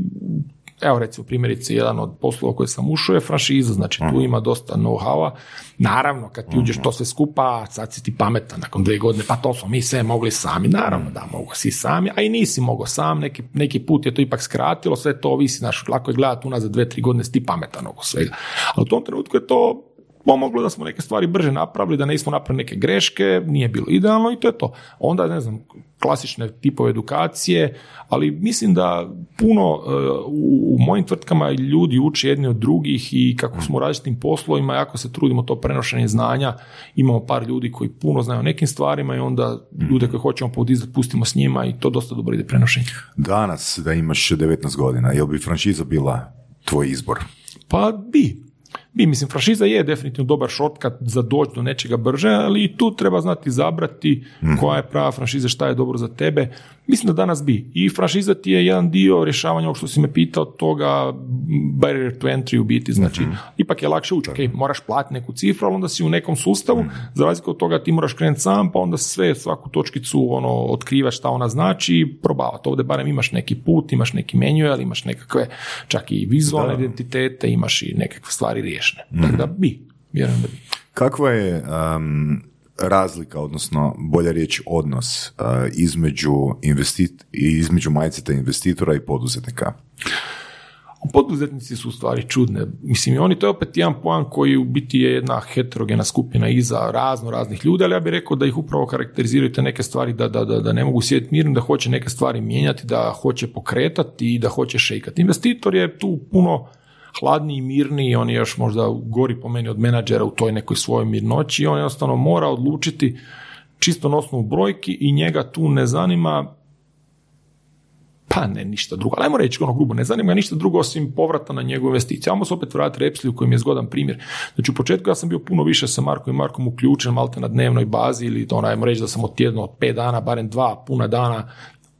evo recimo primjerice, jedan od poslova koje sam ušao je franšiza, znači tu ima dosta know-howa. Naravno, kad ti uđeš to sve skupa, sad si ti pametan nakon dvije godine, pa to smo mi sve mogli sami. Naravno da, mogu si sami, a i nisi mogao sam, neki, neki put je to ipak skratilo, sve to ovisi, znaš, lako je gledati unazad dve, tri godine si ti pametan oko svega. Ali u tom trenutku je to pomoglo da smo neke stvari brže napravili, da nismo napravili neke greške, nije bilo idealno i to je to. Onda, ne znam, klasične tipove edukacije, ali mislim da puno e, u, u mojim tvrtkama ljudi uče jedni od drugih i kako smo u različitim poslovima, jako se trudimo to prenošenje znanja, imamo par ljudi koji puno znaju o nekim stvarima i onda ljude koje hoćemo podizati pustimo s njima i to dosta dobro ide prenošenje. Danas da imaš 19 godina, jel bi franšiza bila tvoj izbor? Pa bi. Bi, mislim, franšiza je definitivno dobar shortcut za doći do nečega brže, ali i tu treba znati izabrati koja je prava franšiza, šta je dobro za tebe. Mislim da danas bi. I franšiza ti je jedan dio rješavanja ovog što si me pitao, toga barrier to entry u biti. Znači, ipak je lakše ući. Ok, moraš platiti neku cifru, ali onda si u nekom sustavu, za razliku od toga ti moraš krenuti sam, pa onda sve, svaku točkicu ono, otkrivaš šta ona znači i probavati. Ovdje barem imaš neki put, imaš neki manual, imaš nekakve čak i vizualne identitete, imaš i nekakve stvari riješene. Tako da bi, vjerujem da bi. Kakva je um, razlika, odnosno bolja riječ odnos uh, između, investit, između majceta investitora i poduzetnika? Poduzetnici su u stvari čudne. Mislim, i oni to je opet jedan pojam koji u biti je jedna heterogena skupina iza razno raznih ljudi, ali ja bih rekao da ih upravo karakteriziraju te neke stvari da, da, da, da ne mogu sjediti mirno, da hoće neke stvari mijenjati, da hoće pokretati i da hoće šejkati. Investitor je tu puno hladniji, mirniji, on je još možda gori po meni od menadžera u toj nekoj svojoj mirnoći i on jednostavno mora odlučiti čisto na osnovu brojki i njega tu ne zanima pa ne ništa drugo, ali ajmo reći ono grubo, ne zanima ništa drugo osim povrata na njegovu investiciju. Ajmo se opet vratiti Repsli u kojem je zgodan primjer. Znači u početku ja sam bio puno više sa Markom i Markom uključen, malte na dnevnoj bazi ili to ono, ajmo reći da sam od tjedno pet dana, barem dva puna dana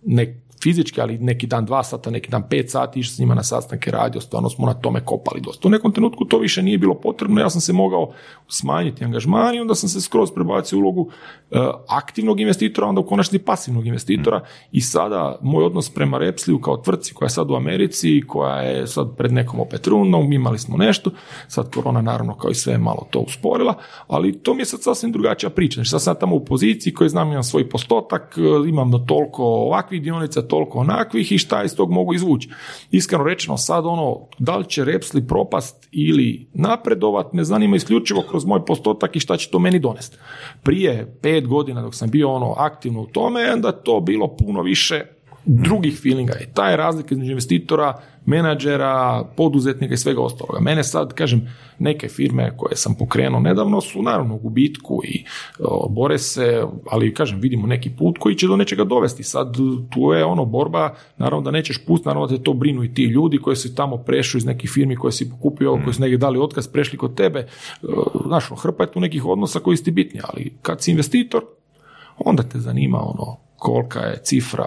ne, fizički, ali neki dan dva sata, neki dan pet sati, išao s njima na sastanke radio, stvarno smo na tome kopali dosta. U nekom trenutku to više nije bilo potrebno, ja sam se mogao smanjiti angažman i onda sam se skroz prebacio ulogu e, aktivnog investitora, onda u konačnici pasivnog investitora i sada moj odnos prema Repsliju kao tvrtci koja je sad u Americi, koja je sad pred nekom opet rundom, imali smo nešto, sad korona naravno kao i sve malo to usporila, ali to mi je sad sasvim drugačija priča. Znači sad sam tamo u poziciji koji znam imam svoj postotak, e, imam do toliko ovakvih dionica, toliko onakvih i šta iz tog mogu izvući. Iskreno rečeno, sad ono, da li će Repsli propast ili napredovat, me zanima isključivo kroz moj postotak i šta će to meni donesti. Prije pet godina dok sam bio ono aktivno u tome, onda to bilo puno više drugih feelinga i taj razlika između investitora, menadžera, poduzetnika i svega ostaloga. Mene sad, kažem, neke firme koje sam pokrenuo nedavno su naravno u gubitku i bore se, ali kažem, vidimo neki put koji će do nečega dovesti. Sad tu je ono borba, naravno da nećeš pustiti, naravno da te to brinu i ti ljudi koji su tamo prešli iz nekih firmi koje si pokupio, koji su negdje dali otkaz, prešli kod tebe. Znaš, ono, hrpa je tu nekih odnosa koji su ti bitni, ali kad si investitor, onda te zanima ono kolika je cifra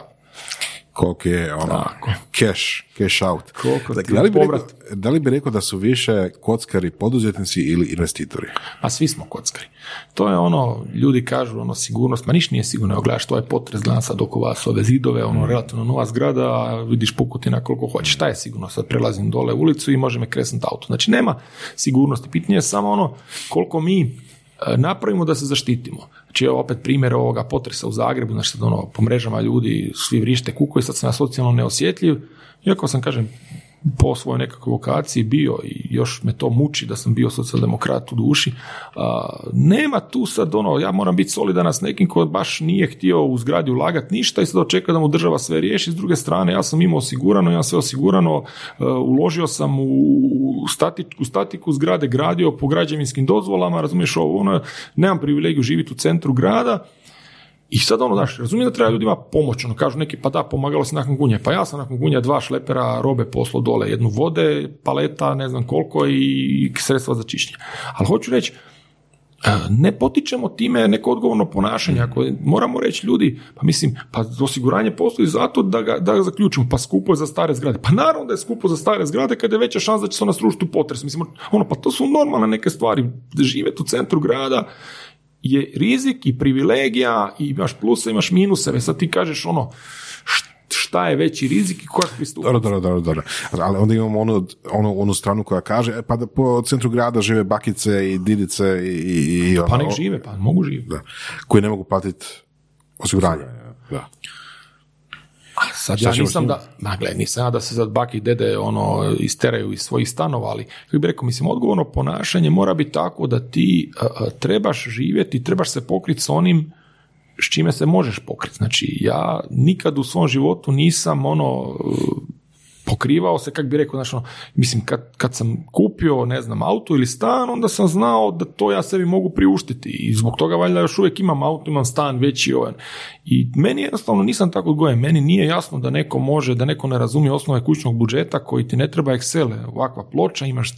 koliko je ono, cash, cash out. Koliko da, li bi rekao, da li bi rekao da su više kockari poduzetnici ili investitori? A svi smo kockari. To je ono, ljudi kažu, ono, sigurnost, ma ništa nije sigurno, evo gledaš, to je potres, gledam sad oko vas ove zidove, ono, relativno nova zgrada, a vidiš pukutina koliko hoćeš, šta je sigurno, sad prelazim dole ulicu i može me kresnuti auto. Znači, nema sigurnosti, pitanje je samo ono, koliko mi E, napravimo da se zaštitimo. Znači evo opet primjer ovoga potresa u Zagrebu, znači ono, po mrežama ljudi svi vrište kukuju, sad sam ja socijalno neosjetljiv, iako sam kažem po svojoj nekakvoj vokaciji bio i još me to muči da sam bio socijaldemokrat u duši. A, nema tu sad ono, ja moram biti solidaran s nekim ko baš nije htio u zgradi ulagati ništa i sad očeka da mu država sve riješi. S druge strane, ja sam imao osigurano, ja sve osigurano, e, uložio sam u, statiku, statiku zgrade, gradio po građevinskim dozvolama, razumiješ ovo, ono, nemam privilegiju živjeti u centru grada, i sad ono, znaš, razumijem da treba ljudima pomoć, ono, kažu neki, pa da, pomagalo se nakon gunje, pa ja sam nakon gunja dva šlepera robe poslo dole, jednu vode, paleta, ne znam koliko i sredstva za čišćenje. Ali hoću reći, e, ne potičemo time neko odgovorno ponašanje, ako moramo reći ljudi, pa mislim, pa osiguranje postoji zato da ga, da ga zaključimo, pa skupo je za stare zgrade. Pa naravno da je skupo za stare zgrade kada je veća šansa da će se ona srušiti u potres. Mislim, ono, pa to su normalne neke stvari. Živjeti u centru grada, je rizik i privilegija i imaš pluse, imaš minuse. Sad ti kažeš ono, šta je veći rizik i koja pristup. Dobro, dobro, dobro, dobro. Ali onda imamo onu, onu, onu stranu koja kaže, e, pa da po centru grada žive bakice i didice i, i ono, Pa nek žive, pa mogu živjeti. Da. Koji ne mogu platiti osiguranje. Da. A sad ja nisam da, ma gle, nisam ja da se sad baki i dede ono isteraju iz svojih stanova, ali kako bi rekao, mislim, odgovorno ponašanje mora biti tako da ti trebaš živjeti, trebaš se pokriti s onim s čime se možeš pokriti. Znači, ja nikad u svom životu nisam ono pokrivao se, kak bi rekao, znači, mislim, kad, kad sam kupio, ne znam, auto ili stan, onda sam znao da to ja sebi mogu priuštiti i zbog toga valjda još uvijek imam auto, imam stan veći ovaj. I meni jednostavno nisam tako odgojen, meni nije jasno da neko može, da neko ne razumije osnove kućnog budžeta koji ti ne treba Excel, ovakva ploča, imaš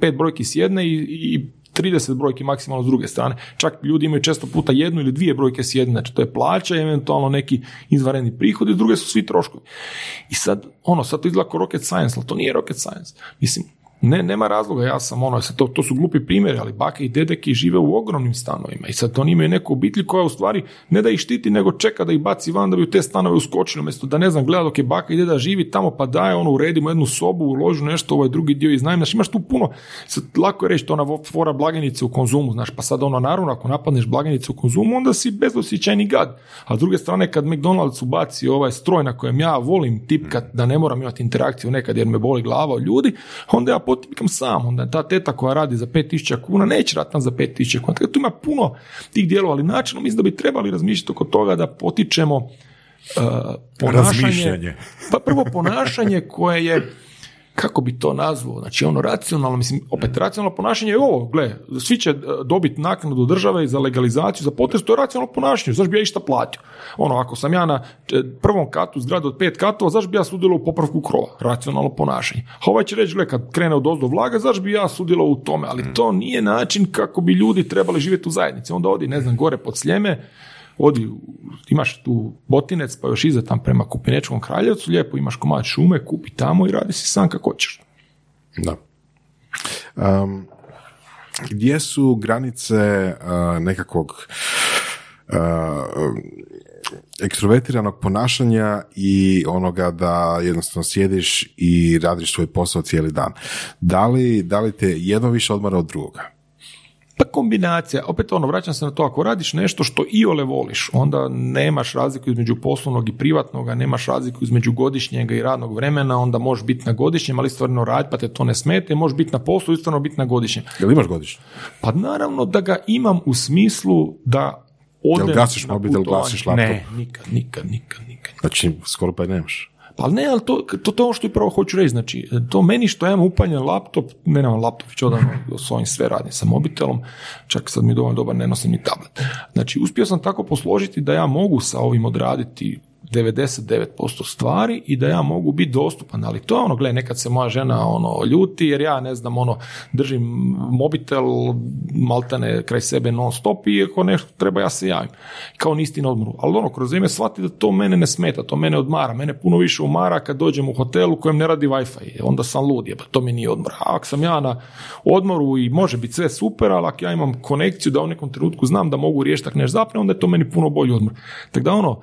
pet brojki s jedne i, i 30 brojki maksimalno s druge strane. Čak ljudi imaju često puta jednu ili dvije brojke s jedne, znači to je plaća i eventualno neki izvanredni prihodi, s druge su svi troškovi. I sad, ono, sad to izgleda kao rocket science, ali to nije rocket science. Mislim, Ne, nema razloga, ja sam ono, to, to su glupi primjeri, ali bake i dedeki žive u ogromnim stanovima i sad oni imaju neku obitelj koja u stvari ne da ih štiti, nego čeka da ih baci van da bi u te stanove uskočili, umjesto da ne znam, gleda dok je baka i deda živi tamo pa daje ono, uredimo jednu sobu, uložu nešto, ovaj drugi dio iznajmi, znači imaš tu puno, sad, lako je reći to ona fora blagajnice u konzumu, znaš, pa sad ono, naravno, ako napadneš blagajnicu u konzumu, onda si bezosjećajni gad, a s druge strane, kad McDonald's ubaci ovaj stroj na kojem ja volim tipkat da ne moram imati interakciju nekad jer me boli glava ljudi, onda ja potipkam sam, onda ta teta koja radi za 5000 kuna neće ratna za 5000 kuna. Tako tu ima puno tih dijelova, ali načelno mislim da bi trebali razmišljati oko toga da potičemo uh, ponašanje. Pa prvo ponašanje koje je kako bi to nazvao, znači ono racionalno, mislim, opet racionalno ponašanje je ovo, gle, svi će e, dobiti naknadu države za legalizaciju, za potres, to je racionalno ponašanje, zašto bi ja išta platio? Ono, ako sam ja na e, prvom katu zgrade od pet katova, zašto bi ja sudjelovao u popravku krova? Racionalno ponašanje. A ovaj će reći, gle, kad krene od ozdo vlaga, zašto bi ja sudjelovao u tome? Ali to nije način kako bi ljudi trebali živjeti u zajednici. Onda odi, ne znam, gore pod Sljeme, odi, imaš tu botinec, pa još iza tam prema Kupinečkom kraljevcu, lijepo imaš komad šume, kupi tamo i radi si sam kako hoćeš. Da. Um, gdje su granice uh, nekakvog uh, ekstrovertiranog ponašanja i onoga da jednostavno sjediš i radiš svoj posao cijeli dan. Da li, da li te jedno više odmara od drugoga? Pa kombinacija, opet ono, vraćam se na to, ako radiš nešto što i ole voliš, onda nemaš razliku između poslovnog i privatnog, nemaš razliku između godišnjega i radnog vremena, onda možeš biti na godišnjem, ali stvarno rad, pa te to ne smete, možeš biti na poslu i stvarno biti na godišnjem. Jel imaš godišnje? Pa naravno da ga imam u smislu da odem Jel gasiš mobitel, gasiš laptop? Ne, nikad, nikad, nikad, nikad. Znači, skoro pa i nemaš. Pa ne, ali to, to, to ono što i prvo hoću reći, znači, to meni što ja imam upaljen laptop, ne nemam laptop, već odavno s ovim sve radim sa mobitelom, čak sad mi je dovoljno dobar, ne nosim ni tablet. Znači, uspio sam tako posložiti da ja mogu sa ovim odraditi 99% stvari i da ja mogu biti dostupan, ali to je ono, gle, nekad se moja žena ono ljuti jer ja ne znam, ono, držim mobitel maltene kraj sebe non stop i ako nešto treba ja se javim. Kao nisti na odmoru. Ali ono, kroz vrijeme shvati da to mene ne smeta, to mene odmara. Mene puno više umara kad dođem u hotelu u kojem ne radi Wi-Fi. Onda sam lud, pa to mi nije odmor. A ako sam ja na odmoru i može biti sve super, ali ako ja imam konekciju da u nekom trenutku znam da mogu riješiti ako nešto zapne, onda je to meni puno bolji odmor. Tako da ono,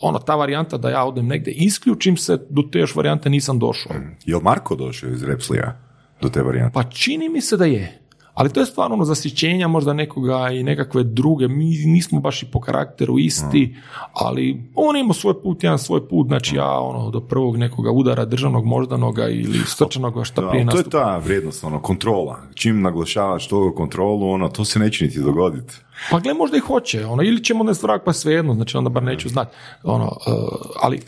ono, ta varijanta da ja odem negdje isključim se, do te još varijante nisam došao. Mm. Je li Marko došao iz Repslija do te varijante? Pa čini mi se da je. Ali to je stvarno ono zasićenja možda nekoga i nekakve druge. Mi nismo baš i po karakteru isti, mm. ali on ima svoj put, jedan svoj put. Znači ja ono do prvog nekoga udara državnog moždanoga ili srčanoga šta prije To je ta vrijednost, ono, kontrola. Čim naglašavaš to kontrolu, ono, to se neće niti dogoditi. Pa gle, možda i hoće, ono, ili ćemo ne vrag pa svejedno, znači onda bar neću znati. Ono, uh, ali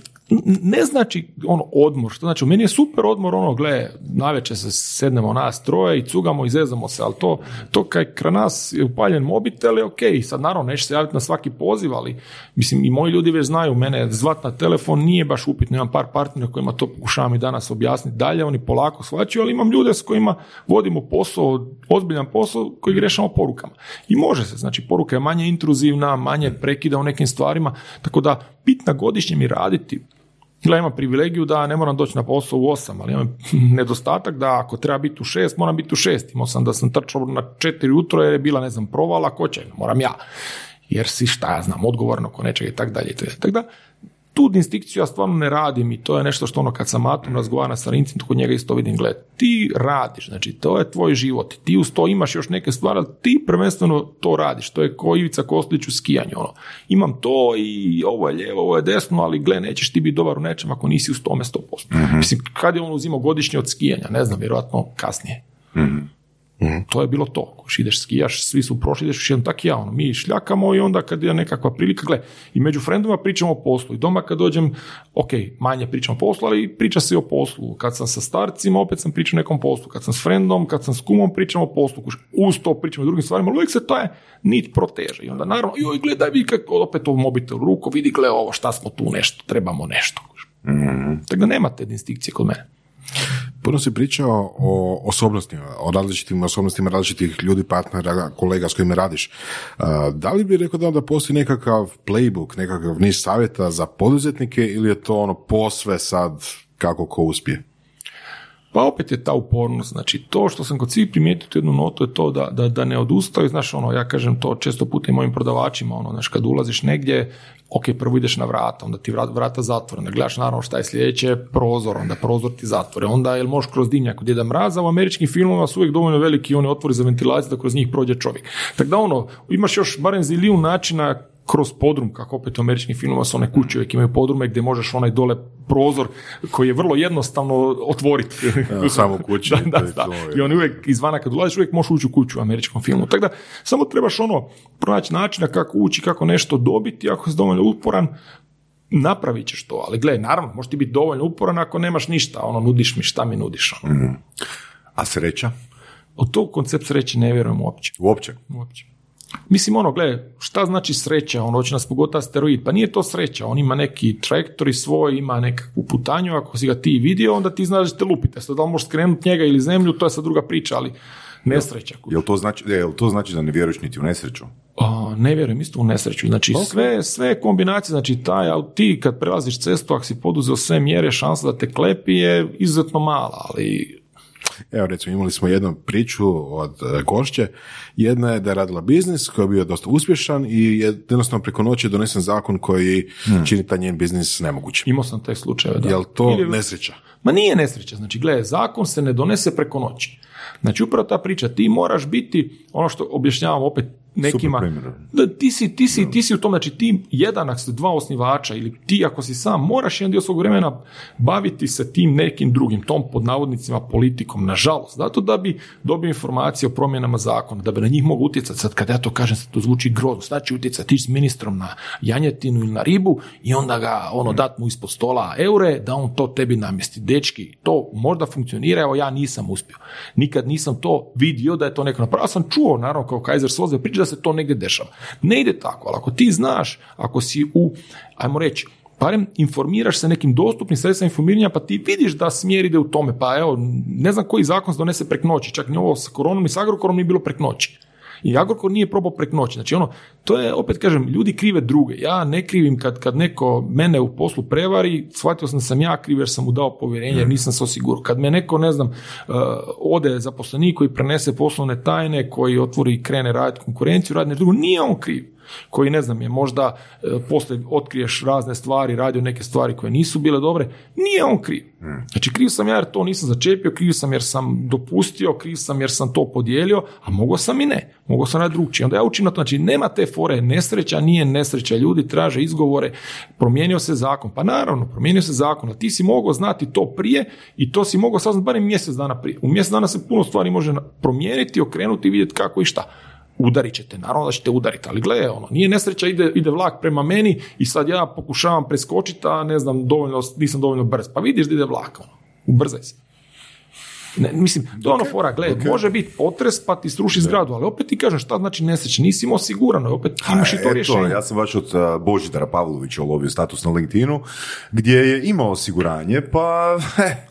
ne znači ono odmor, što znači, meni je super odmor ono, gle, navečer se sednemo nas troje i cugamo i zezamo se, ali to, to kaj kra nas je upaljen mobitel je ok, sad naravno neće se javiti na svaki poziv, ali mislim i moji ljudi već znaju, mene zvat na telefon nije baš upitno, imam par partnera kojima to pokušavam i danas objasniti dalje, oni polako shvaćaju, ali imam ljude s kojima vodimo posao, ozbiljan posao koji rješamo porukama. I može se, znači poruka je manje intruzivna, manje prekida u nekim stvarima, tako da bitna godišnje mi raditi ja imam privilegiju da ne moram doći na posao u osam, ali imam nedostatak da ako treba biti u šest, moram biti u šest. Imao sam da sam trčao na četiri jutro jer je bila, ne znam, provala, ko će, moram ja. Jer si šta ja znam, odgovorno ko nečega i tak dalje. Tako da, tu distinkciju ja stvarno ne radim i to je nešto što ono kad sam atom razgovara sa Rincim, kod njega isto vidim, gled, ti radiš, znači to je tvoj život, ti uz to imaš još neke stvari, ali ti prvenstveno to radiš, to je ko Ivica Kostić u skijanju, ono, imam to i ovo je lijevo, ovo je desno, ali gle, nećeš ti biti dobar u nečem ako nisi uz tome 100%. mm Mislim, kad je on uzimao godišnje od skijanja, ne znam, vjerojatno kasnije. mm Mhm. To je bilo to. Ako ideš skijaš, svi su prošli, ideš jedan tak ja. Ono, mi šljakamo i onda kad je nekakva prilika, gle, i među frendoma pričamo o poslu. I doma kad dođem, ok, manje pričam o poslu, ali priča se i o poslu. Kad sam sa starcima, opet sam pričao o nekom poslu. Kad sam s frendom, kad sam s kumom, pričam o poslu. Uz to pričam o drugim stvarima, ali uvijek se to je nit proteže. I onda naravno, joj, gledaj vi kako opet ovo mobitel u ruku, vidi, gle, ovo, šta smo tu nešto, trebamo nešto. mm Tako da nema te distinkcije kod mene. Puno si pričao o osobnostima, o različitim osobnostima različitih ljudi, partnera, kolega s kojima radiš. Da li bi rekao da onda postoji nekakav playbook, nekakav niz savjeta za poduzetnike ili je to ono posve sad kako ko uspije? Pa opet je ta upornost, znači to što sam kod svih primijetio tu jednu notu je to da, da, da ne odustaju, znaš ono, ja kažem to često puta i mojim prodavačima, ono, znaš, kad ulaziš negdje, ok, prvo ideš na vrata, onda ti vrata, zatvore, onda gledaš naravno šta je sljedeće, prozor, onda prozor ti zatvore, onda jel možeš kroz dimnjak od Djeda Mraza, u američkim filmovima su uvijek dovoljno veliki one otvori za ventilaciju da kroz njih prođe čovjek. Tako da ono, imaš još barem zilijun načina kroz podrum, kako opet u američkim filmima su one kuće uvijek imaju podrume gdje možeš onaj dole prozor koji je vrlo jednostavno otvoriti. samo kući. da, da, da. I on uvijek izvana kad ulaziš uvijek možeš ući u kuću u američkom filmu. Tako da samo trebaš ono pronaći načina kako ući, kako nešto dobiti, ako si dovoljno uporan, napravit ćeš to, ali gle, naravno, možeš ti biti dovoljno uporan ako nemaš ništa, ono, nudiš mi, šta mi nudiš, ono. Mhm. A sreća? Od tog koncept sreće ne vjerujem uopće. Uopće? Uopće. Mislim, ono, gle, šta znači sreća? Ono, hoće nas pogotati asteroid. Pa nije to sreća. On ima neki trajektori svoj, ima nekakvu putanju. Ako si ga ti vidio, onda ti znaš da te lupite. Sad, da li možeš skrenuti njega ili zemlju, to je sad druga priča, ali nesreća. Jel to znači, jel to znači da ne vjeruješ niti u nesreću? A, ne vjerujem isto u nesreću. Znači, sve, sve kombinacije, znači, taj, a ti kad prelaziš cestu, ako si poduzeo sve mjere, šansa da te klepi je izuzetno mala, ali Evo recimo imali smo jednu priču od e, gošće. Jedna je da je radila biznis koji je bio dosta uspješan i jednostavno preko noći je donesen zakon koji čini taj njen biznis nemogućim. imao sam te slučajeve. Da. Jel to Ili- nesreća? Ma nije nesreća, znači gledaj, zakon se ne donese preko noći. Znači upravo ta priča, ti moraš biti, ono što objašnjavam opet nekima, da ti si, ti, si, ti si u tom, znači ti jedan ako ste dva osnivača ili ti ako si sam, moraš jedan dio svog vremena baviti se tim nekim drugim, tom pod navodnicima politikom, nažalost, zato da bi dobio informacije o promjenama zakona, da bi na njih mogu utjecati. Sad kad ja to kažem, sad to zvuči grozno, znači utjecati ti s ministrom na janjetinu ili na ribu i onda ga ono dat mu ispod stola eure da on to tebi namjesti. Dečki, to možda funkcionira, evo ja nisam uspio. Nikad nisam to vidio da je to neko napravio. Ja sam čuo, naravno, kao Kaiser Soze priča da se to negdje dešava. Ne ide tako, ali ako ti znaš, ako si u, ajmo reći, barem informiraš se nekim dostupnim sredstvima informiranja, pa ti vidiš da smjer ide u tome. Pa evo, ne znam koji zakon se donese prek noći, čak ni ovo sa koronom i s Agrokorom nije bilo prek noći. I Agrokor nije probao prek noći. Znači ono, to je, opet kažem, ljudi krive druge. Ja ne krivim kad, kad neko mene u poslu prevari, shvatio sam da sam ja kriv jer sam mu dao povjerenje jer nisam se osigurao. Kad me neko, ne znam, uh, ode zaposlenik koji prenese poslovne tajne, koji otvori i krene raditi konkurenciju, radi nešto drugo, nije on kriv koji ne znam je možda e, poslije otkriješ razne stvari, radio neke stvari koje nisu bile dobre, nije on kriv. Znači kriv sam ja jer to nisam začepio, kriv sam jer sam dopustio, kriv sam jer sam to podijelio, a mogao sam i ne, mogao sam raditi drugčije. Onda ja učim na to, znači nema te fore, nesreća nije nesreća, ljudi traže izgovore, promijenio se zakon, pa naravno, promijenio se zakon, a ti si mogao znati to prije i to si mogao saznati barem mjesec dana prije. U mjesec dana se puno stvari može promijeniti, okrenuti i vidjeti kako i šta udarit ćete, naravno da ćete udariti, ali gle, ono, nije nesreća, ide, ide vlak prema meni i sad ja pokušavam preskočiti, a ne znam, dovoljno, nisam dovoljno brz. Pa vidiš da ide vlak, ono, ubrzaj se. Ne, mislim, to je ono fora, gle, može biti potres pa ti sruši zgradu, ali opet ti kažem šta znači nesreća, nisi imao osigurano, opet imaš i to Eto, rješenje. Ja sam baš od Božidara Pavlovića ulovio status na LinkedInu, gdje je imao osiguranje, pa... eh,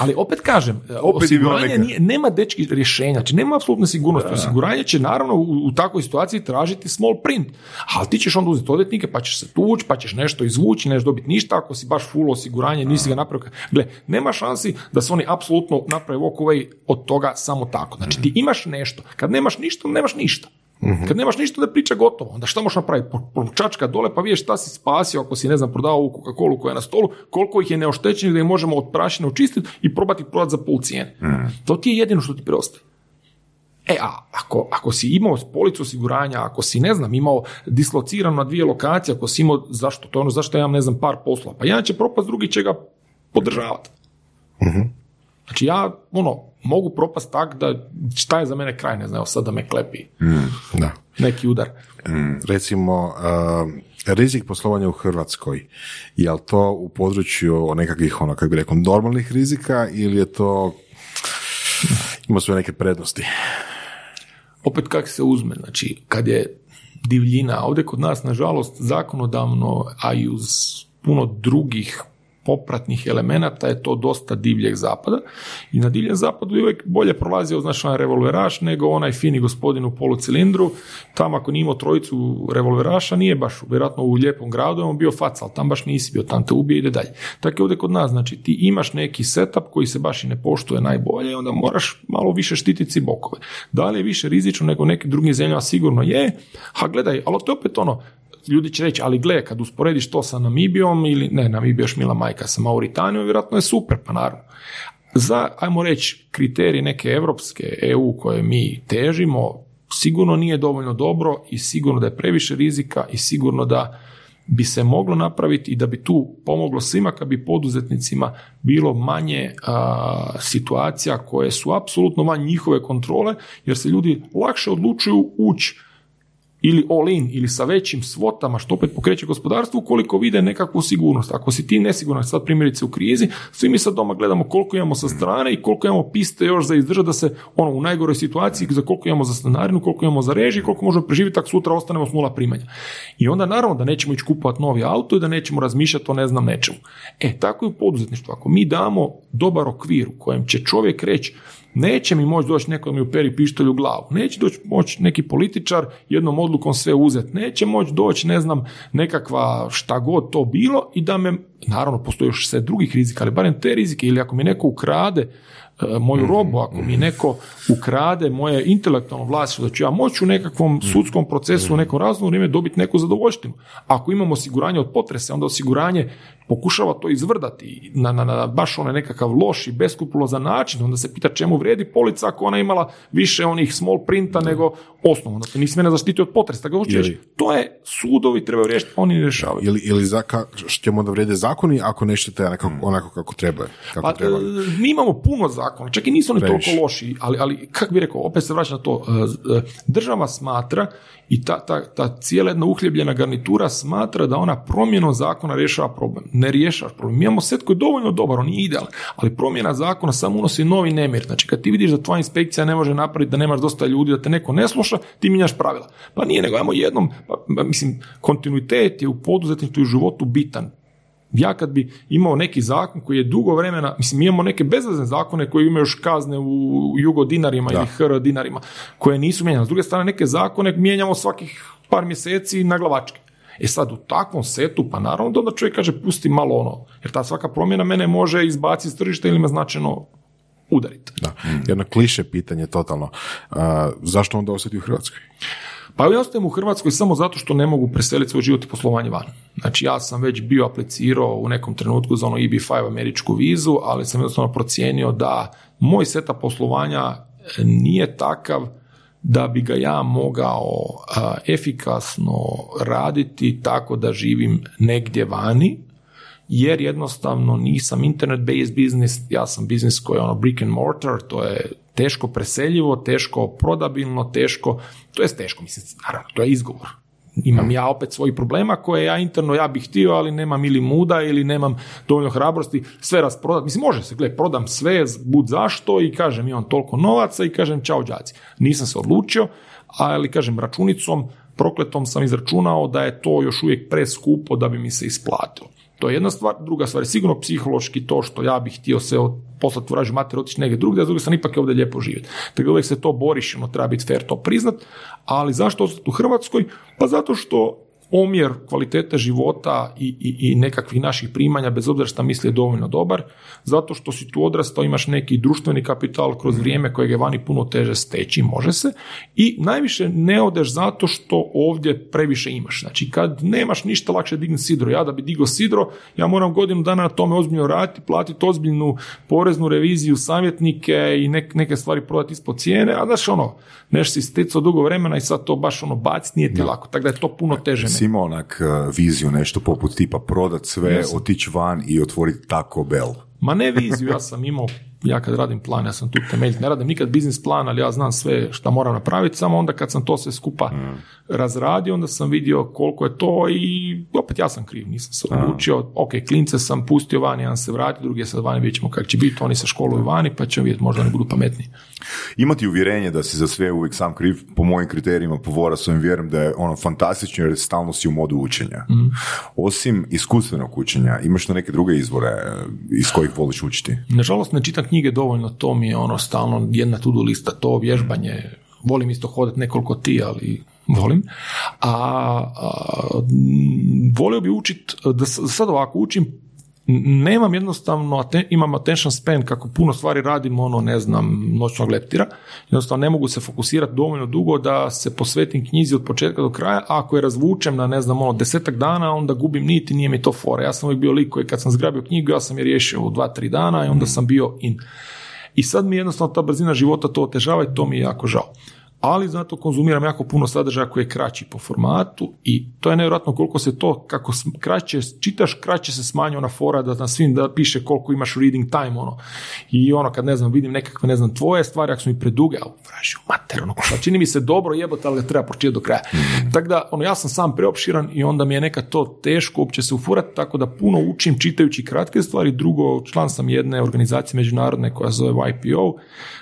Ali opet kažem, Opet bi bila osiguranje neka- nije, nema dečki rješenja, znači nema apsolutne sigurnosti. Osiguranje će naravno u, u takvoj situaciji tražiti small print, ali ti ćeš onda uzeti odvjetnike pa ćeš se tući, pa ćeš nešto izvući, neš dobiti ništa ako si baš full osiguranje, nisi ga napravio. Gle, nema šansi da se oni apsolutno naprave walk od toga samo tako. Znači ti imaš nešto, kad nemaš ništa, nemaš ništa. Kad nemaš ništa da priča gotovo, onda šta možeš napraviti? Po- Čačka dole pa vidješ šta si spasio ako si ne znam prodao ovu Coca-Cola koja je na stolu, koliko ih je neoštećenih da ih možemo od prašine očistiti i probati prodati za pol cijene. To ti je jedino što ti preostaje. E, a ako, ako si imao policu osiguranja, ako si, ne znam, imao dislocirano na dvije lokacije, ako si imao, zašto, to je ono, zašto ja imam, ne znam, par poslova, pa jedan će propast, drugi će ga podržavati. Znači ja, ono, mogu propast tak da šta je za mene kraj, ne znam, sad da me klepi Da. neki udar. Recimo, uh, rizik poslovanja u Hrvatskoj, je li to u području nekakvih, ono, kako bi rekao, normalnih rizika ili je to ima svoje neke prednosti? opet kak se uzme, znači kad je divljina, ovdje kod nas nažalost zakonodavno, a i uz puno drugih popratnih elemenata je to dosta divljeg zapada i na divljem zapadu je uvijek bolje prolazio znaš onaj revolveraš nego onaj fini gospodin u polucilindru, tamo ako nije imao trojicu revolveraša nije baš vjerojatno u lijepom gradu, on bio facal, tam baš nisi bio, tam te ubije ide dalje. Tako je ovdje kod nas, znači ti imaš neki setup koji se baš i ne poštuje najbolje, onda moraš malo više štititi bokove. Da li je više rizično nego neki drugim zemljama? Sigurno je, a gledaj, ali to je opet ono, ljudi će reći, ali gle, kad usporediš to sa Namibijom ili ne, Namibija još mila sa Mauritanijom, vjerojatno je super, pa naravno. Za, ajmo reći, kriterije neke evropske EU koje mi težimo, sigurno nije dovoljno dobro i sigurno da je previše rizika i sigurno da bi se moglo napraviti i da bi tu pomoglo svima kad bi poduzetnicima bilo manje situacija koje su apsolutno van njihove kontrole jer se ljudi lakše odlučuju ući ili all in ili sa većim svotama što opet pokreće gospodarstvo ukoliko vide nekakvu sigurnost. Ako si ti nesiguran sad primjerice u krizi, svi mi sad doma gledamo koliko imamo sa strane i koliko imamo piste još za izdržati da se ono u najgoroj situaciji za koliko imamo za stanarinu, koliko imamo za režiju, koliko možemo preživjeti tako sutra ostanemo s nula primanja. I onda naravno da nećemo ići kupovati novi auto i da nećemo razmišljati o ne znam nečemu. E, tako je u poduzetništvu. Ako mi damo dobar okvir u kojem će čovjek reći Neće mi moći doći neko mi uperi pištolj u glavu. Neće doći moći neki političar jednom odlukom sve uzeti. Neće moći doći, ne znam, nekakva šta god to bilo i da me, naravno postoji još sve drugih rizika, ali barem te rizike ili ako mi neko ukrade e, moju Mhm. robu, ako mi neko ukrade moje intelektualno vlasništvo, da ću ja moći u nekakvom Mhm. sudskom procesu u nekom raznom vrijeme dobiti neku zadovoljštinu. Ako imamo osiguranje od potresa, onda osiguranje pokušava to izvrdati na, na, na baš onaj nekakav loš i beskrupulozan način, onda se pita čemu vrijedi polica ako ona imala više onih small printa nego osnovno, onda te nisi mene zaštitio od potresa. Tako Ili- to je sudovi trebaju riješiti, oni ne rješavaju. Ili, ili za, ka, ćemo da vrijede zakoni ako nešto te nekako, onako kako treba. Kako Pa, treba. e, mi imamo puno zakona, čak i nisu oni toliko loši, ali, ali kako bi rekao, opet se vraća na to, e, e, država smatra i ta, ta, ta cijela jedna uhljebljena garnitura smatra da ona promjenom zakona rješava problem. Ne rješava problem. Mi imamo set koji je dovoljno dobar, on nije idealan, ali promjena zakona samo unosi novi nemir. Znači kad ti vidiš da tvoja inspekcija ne može napraviti, da nemaš dosta ljudi, da te neko ne sluša, ti mijenjaš pravila. Pa nije nego, ajmo jednom, pa, pa, mislim, kontinuitet je u poduzetništvu i u životu bitan ja kad bi imao neki zakon koji je dugo vremena, mislim mi imamo neke bezvezne zakone koji imaju još kazne u jugo dinarima ili hr dinarima koje nisu mijenjane. S druge strane neke zakone mijenjamo svakih par mjeseci na glavačke. E sad u takvom setu, pa naravno da onda čovjek kaže pusti malo ono, jer ta svaka promjena mene može izbaciti s tržišta ili me značajno udariti. Da. Jedno kliše pitanje totalno. A, zašto onda ostati u Hrvatskoj? Pa ja ostajem u Hrvatskoj samo zato što ne mogu preseliti svoj život i poslovanje van. Znači ja sam već bio aplicirao u nekom trenutku za ono EB5 američku vizu, ali sam jednostavno procijenio da moj seta poslovanja nije takav da bi ga ja mogao a, efikasno raditi tako da živim negdje vani, jer jednostavno nisam internet based business, ja sam biznis koji je ono brick and mortar, to je teško preseljivo, teško prodabilno, teško, to je teško, mislim, naravno, to je izgovor. Imam ja opet svojih problema koje ja interno ja bih htio, ali nemam ili muda ili nemam dovoljno hrabrosti sve rasprodati. Mislim, može se, gle, prodam sve, bud zašto i kažem imam toliko novaca i kažem čao đaci. Nisam se odlučio, ali kažem računicom, prokletom sam izračunao da je to još uvijek preskupo da bi mi se isplatilo. To je jedna stvar. Druga stvar je sigurno psihološki to što ja bih htio se od, poslati vraži mater, otići negdje drugdje, a s druge strane ipak je ovdje lijepo živjeti. Tako da uvijek se to boriš, ono treba biti fair to priznat, ali zašto ostati u Hrvatskoj? Pa zato što omjer kvalitete života i, i, i nekakvih naših primanja, bez obzira šta misli je dovoljno dobar, zato što si tu odrastao, imaš neki društveni kapital kroz vrijeme kojeg je vani puno teže steći, može se, i najviše ne odeš zato što ovdje previše imaš. Znači, kad nemaš ništa, lakše digni sidro. Ja da bi digao sidro, ja moram godinu dana na tome ozbiljno raditi, platiti ozbiljnu poreznu reviziju, savjetnike i nek- neke stvari prodati ispod cijene, a znaš ono, nešto si sticao dugo vremena i sad to baš ono baciti nije ti lako. Tako da je to puno teže. Si imao onak uh, viziju nešto poput tipa prodat sve, otići van i otvoriti Taco Bell. Ma ne viziju, ja sam imao ja kad radim plan, ja sam tu temeljit, ne radim nikad biznis plan, ali ja znam sve šta moram napraviti, samo onda kad sam to sve skupa razradio, onda sam vidio koliko je to i opet ja sam kriv, nisam se odlučio, ok, klince sam pustio vani, jedan se vrati, drugi je sad vani, vidjet ćemo kako će biti, oni se školuju vani, pa ćemo vidjeti, možda ne budu pametniji. Imati uvjerenje da si za sve uvijek sam kriv, po mojim kriterijima, po Vorasovim vjerujem da je ono fantastično jer stalno si u modu učenja. Osim iskustvenog učenja, imaš li neke druge izvore e, iz kojih voliš učiti? Nažalost ne čitam knjige dovoljno, to mi je ono stalno jedna to-do lista, to vježbanje, volim isto hodati nekoliko ti, ali volim. A, a volio bi učit, da sad ovako učim, nemam jednostavno, imam attention span kako puno stvari radim, ono, ne znam, noćnog leptira, jednostavno ne mogu se fokusirati dovoljno dugo da se posvetim knjizi od početka do kraja, a ako je razvučem na, ne znam, ono, desetak dana, onda gubim nit i nije mi to fora. Ja sam uvijek bio lik koji kad sam zgrabio knjigu, ja sam je riješio u dva, tri dana i onda sam bio in. I sad mi jednostavno ta brzina života to otežava i to mi je jako žao. Ali zato konzumiram jako puno sadržaja koji je kraći po formatu i to je nevjerojatno koliko se to, kako kraće čitaš, kraće se smanjuje ona fora da na svim da piše koliko imaš reading time, ono. I ono, kad ne znam, vidim nekakve, ne znam, tvoje stvari, ako su mi preduge, a vraži mater, ono, šta, čini mi se dobro jebote, ali ga treba pročitati do kraja. Tako da, ono, ja sam sam preopširan i onda mi je nekad to teško uopće se ufurati, tako da puno učim čitajući kratke stvari. Drugo, član sam jedne organizacije međunarodne koja se zove YPO,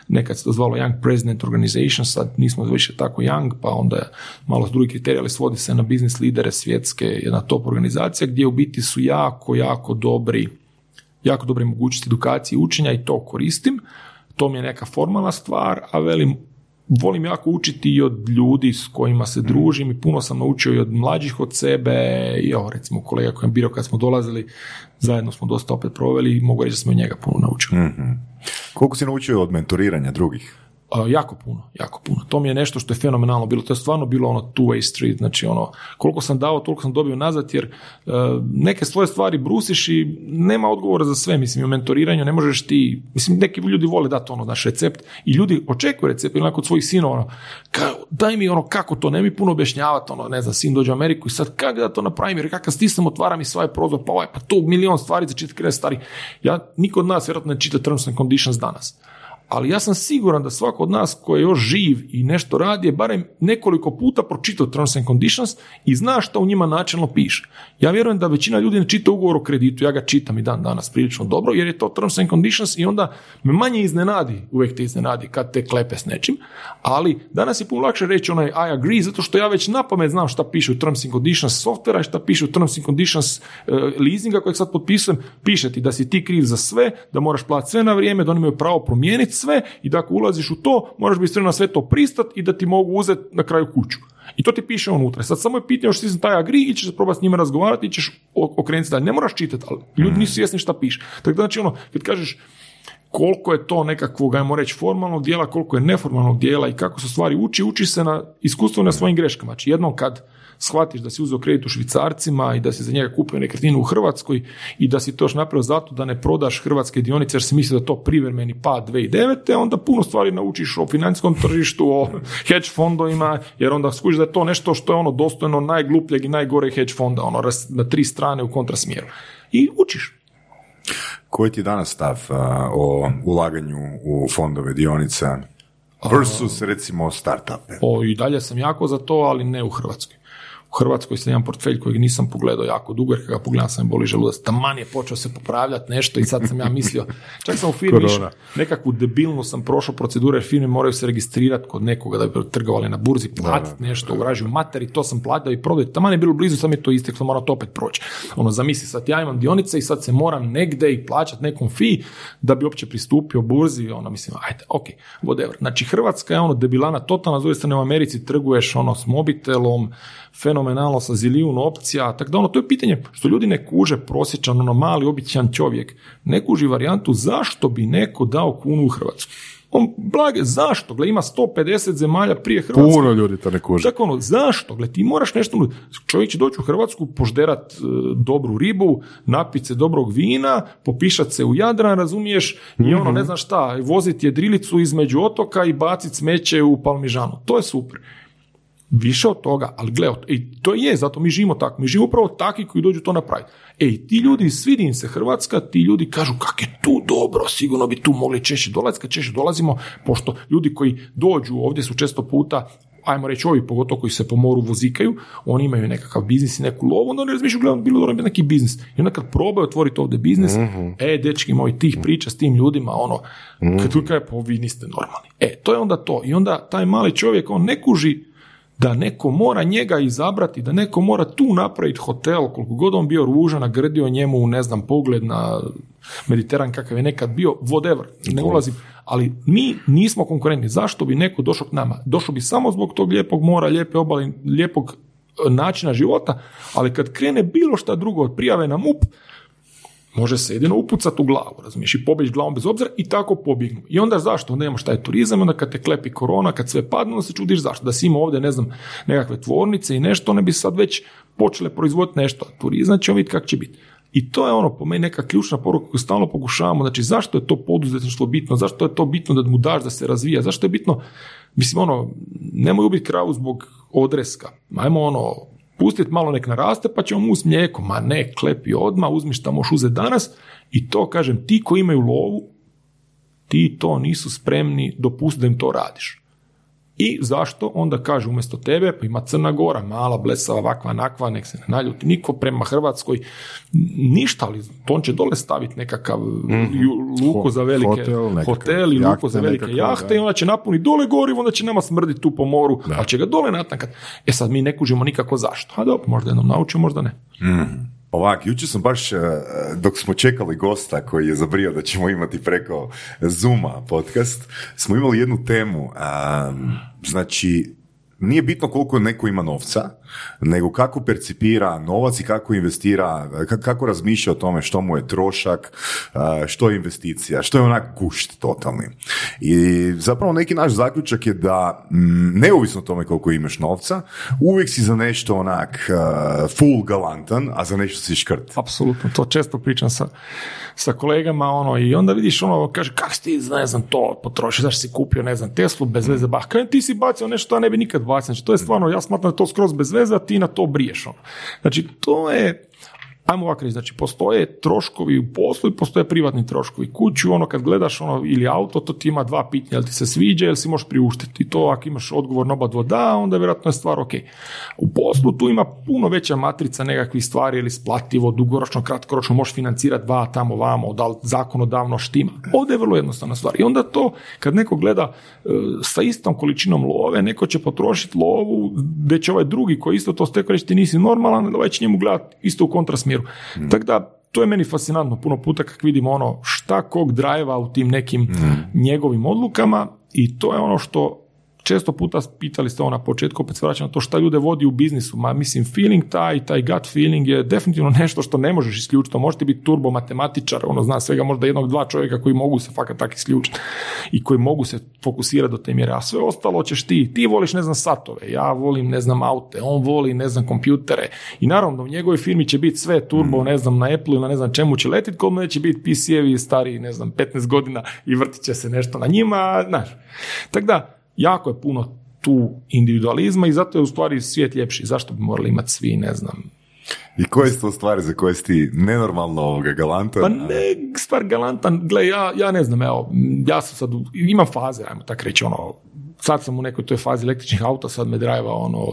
nekad se to zvalo Young President Organization, sad nismo više tako young, pa onda malo drugi kriterij, ali svodi se na biznis lidere svjetske, jedna top organizacija gdje u biti su jako, jako dobri jako dobre mogućnosti edukacije i učenja i to koristim. To mi je neka formalna stvar, a velim, volim jako učiti i od ljudi s kojima se družim i puno sam naučio i od mlađih od sebe i evo recimo kolega kojem biro kad smo dolazili, zajedno smo dosta opet proveli i mogu reći da sam od njega puno naučio. Koliko si naučio od mentoriranja drugih? A, jako puno, jako puno. To mi je nešto što je fenomenalno bilo. To je stvarno bilo ono two-way street. Znači ono, koliko sam dao, toliko sam dobio nazad, jer e, neke svoje stvari brusiš i nema odgovora za sve. Mislim, u mentoriranju ne možeš ti, mislim, neki ljudi vole dati ono, naš recept i ljudi očekuju recept ili onako od svojih sinova, ono, ka, daj mi ono kako to, ne mi puno objašnjavati, ono, ne znam, sin dođe u Ameriku i sad kako da to napravim, jer kakav stisnem, otvaram i svoj prozor, pa ovaj, pa to milion stvari za čitati stvari. Ja, niko od nas vjerojatno ne čita Terms and Conditions danas ali ja sam siguran da svako od nas koji je još živ i nešto radi je barem nekoliko puta pročitao Terms and Conditions i zna što u njima načelno piše. Ja vjerujem da većina ljudi ne čita ugovor o kreditu, ja ga čitam i dan danas prilično dobro jer je to Terms and Conditions i onda me manje iznenadi, uvijek te iznenadi kad te klepe s nečim, ali danas je puno lakše reći onaj I agree zato što ja već napamet znam šta piše u Terms and Conditions softvera i šta piše u Terms and Conditions uh, leasinga kojeg sad potpisujem, piše ti da si ti kriv za sve, da moraš platiti sve na vrijeme, da oni imaju pravo promijeniti sve i da ako ulaziš u to, moraš biti na sve to pristat i da ti mogu uzeti na kraju kuću. I to ti piše unutra. Sad samo je pitanje što si taj agri i ćeš probati s njima razgovarati i ćeš okrenuti dalje. Ne moraš čitati, ali ljudi nisu svjesni šta piše. Tako da znači ono, kad kažeš koliko je to nekakvog, ajmo reći, formalnog dijela, koliko je neformalnog dijela i kako se stvari uči, uči se na iskustvo na svojim greškama. Znači jednom kad shvatiš da si uzeo kredit u švicarcima i da si za njega kupio nekretninu u Hrvatskoj i da si to još napravio zato da ne prodaš hrvatske dionice jer si mislio da to privremeni pad 2009. onda puno stvari naučiš o financijskom tržištu, o hedge fondovima, jer onda skužiš da je to nešto što je ono dostojno najglupljeg i najgore hedge fonda, ono na tri strane u kontrasmjeru. I učiš. Koji ti je danas stav a, o ulaganju u fondove dionica versus recimo startupe? O, I dalje sam jako za to, ali ne u Hrvatskoj. Hrvatskoj sam jedan portfelj kojeg nisam pogledao jako dugo, jer kad ga pogledam sam boli želudac. Taman je počeo se popravljati nešto i sad sam ja mislio, čak sam u firmi išao, nekakvu debilnu sam prošao procedure, jer firme moraju se registrirati kod nekoga da bi trgovali na burzi, platiti nešto, ugrađuju materi, to sam platio i prodao. Taman je bilo blizu, sad mi je to isteklo, moram to opet proći. Ono, zamisli, sad ja imam dionice i sad se moram negde i plaćati nekom fee da bi uopće pristupio burzi, ono, mislim, ajde, ok, whatever. Znači, Hrvatska je ono debilana totalna, s druge strane u Americi trguješ ono s mobitelom, fenomenalno sa zilijun opcija, tako da ono, to je pitanje što ljudi ne kuže prosječan, ono mali, običan čovjek, ne kuži varijantu zašto bi neko dao kunu u Hrvatsku. On, blage, zašto? Gle, ima 150 zemalja prije Hrvatske. Puno ljudi to ne kuže. Tako ono, zašto? Gle, ti moraš nešto... Čovjek će doći u Hrvatsku, požderat e, dobru ribu, napit se dobrog vina, popišat se u Jadran, razumiješ, i ono, ne znam šta, voziti jedrilicu između otoka i bacit smeće u Palmižanu. To je super. Više od toga, ali gle, i to je, zato mi živimo tako. Mi živimo upravo takvi koji dođu to napraviti. Ej, ti ljudi, svidi im se Hrvatska, ti ljudi kažu kak je tu dobro, sigurno bi tu mogli češće dolaziti, kad češće dolazimo, pošto ljudi koji dođu ovdje su često puta ajmo reći ovi pogotovo koji se po moru vozikaju, oni imaju nekakav biznis i neku lovu, onda oni razmišljaju, gledam, bilo dobro neki biznis. I onda kad probaju otvoriti ovdje biznis, Mhm. e, dečki moji, tih priča s tim ljudima, ono, kad tu kaže, pa vi niste normalni. E, to je onda to. I onda taj mali čovjek, on ne kuži da neko mora njega izabrati, da neko mora tu napraviti hotel, koliko god on bio ružan, nagrdio njemu, ne znam, pogled na Mediteran kakav je nekad bio, whatever, ne ulazim, ali mi nismo konkurentni. Zašto bi neko došao k nama? Došao bi samo zbog tog lijepog mora, lijepe obale, lijepog e, načina života, ali kad krene bilo šta drugo od prijave na MUP, može se jedino upucati u glavu, razumiješ, i pobjeći glavom bez obzira i tako pobjegnu. I onda zašto? Onda imaš taj turizam, onda kad te klepi korona, kad sve padne, onda se čudiš zašto. Da si imao ovdje, ne znam, nekakve tvornice i nešto, one bi sad već počele proizvoditi nešto. Turizam će vidjeti kako će biti. I to je ono po meni neka ključna poruka koju stalno pokušavamo. Znači, zašto je to poduzetništvo bitno? Zašto je to bitno da mu daš da se razvija? Zašto je bitno? Mislim, ono, nemoj ubiti kravu zbog odreska. Ajmo ono, pustiti malo nek naraste pa ćemo mu uz mlijeko. Ma ne, klepi odmah, uzmi šta možeš uzeti danas i to, kažem, ti koji imaju lovu, ti to nisu spremni dopustiti da im to radiš. I zašto? Onda kaže umjesto tebe, pa ima Crna Gora, mala, blesava, ovakva, nakva, nek se ne naljuti niko prema Hrvatskoj, ništa, ali to on će dole staviti nekakav ju- luku za velike hotel, nekakav, hotel i luku za velike nekakve, jahte da. i onda će napuniti dole gorivo, onda će nama smrditi tu po moru, a će ga dole natankat. E sad mi ne kužimo nikako zašto. A dobro, možda jednom naučimo, možda ne. Ovak, jučer sam baš, e, dok smo čekali gosta koji je zabrio da ćemo imati preko Zuma podcast, smo imali jednu temu, znači, nije bitno koliko neko ima novca, nego kako percipira novac i kako investira, ka- kako razmišlja o tome što mu je trošak, što je investicija, što je onak gušt totalni. I zapravo neki naš zaključak je da mm, neovisno o tome koliko imaš novca, uvijek si za nešto onak full galantan, a za nešto si škrt. Apsolutno, to često pričam sa, sa kolegama, ono, i onda vidiš, ono, kaže, kak si ti, ne znam, to potrošio, zašto si kupio, ne znam, Teslu bez veze, bah, ti si bacio nešto, a ne bi nikad bacio, znači, to je stvarno, ja smatram da je to skroz bez veze, a ti na to briješ, ono. Znači, to je, ajmo ovako reći, znači, postoje troškovi u poslu i postoje privatni troškovi. Kuću, ono, kad gledaš, ono, ili auto, to ti ima dva pitanja, jel ti se sviđa, jel si možeš priuštiti. I to, ako imaš odgovor na oba dva da, onda je vjerojatno je stvar ok. U poslu tu ima puno veća matrica nekakvih stvari, ili isplativo, dugoročno, kratkoročno, možeš financirati dva tamo, vamo, da li zakonodavno štima. Ovdje je vrlo jednostavna stvar. I onda to, kad neko gleda e, sa istom količinom love, neko će potrošiti lovu, gdje će ovaj drugi koji isto to stekao ti nisi normalan, ovaj će njemu gledati isto u kontrasmjeru. Tako da, to je meni fascinantno. Puno puta kad vidimo ono šta kog drajeva u tim nekim njegovim odlukama i to je ono što često puta pitali ste ovo na početku, opet se vraćam na to šta ljude vodi u biznisu. Ma mislim, feeling taj, taj gut feeling je definitivno nešto što ne možeš isključiti. To možete biti turbo matematičar, ono zna svega možda jednog, dva čovjeka koji mogu se fakat tak isključiti i koji mogu se fokusirati do te mjere, a sve ostalo ćeš ti. Ti voliš, ne znam, satove, ja volim, ne znam, aute, on voli, ne znam, kompjutere. I naravno, u njegovoj firmi će biti sve turbo, ne znam, na Apple ili na ne znam čemu će letiti, kod mene će biti PC-evi stari, ne znam, 15 godina i vrtit će se nešto na njima, znaš. Tako da, jako je puno tu individualizma i zato je u stvari svijet ljepši. Zašto bi morali imati svi, ne znam, I koje su to stvari za koje si ti nenormalno ovoga galantan? Pa ne, stvar galantan, gle, ja, ja ne znam, evo, ja sam sad, imam faze, ajmo tak reći, ono, sad sam u nekoj toj fazi električnih auta, sad me drajeva, ono,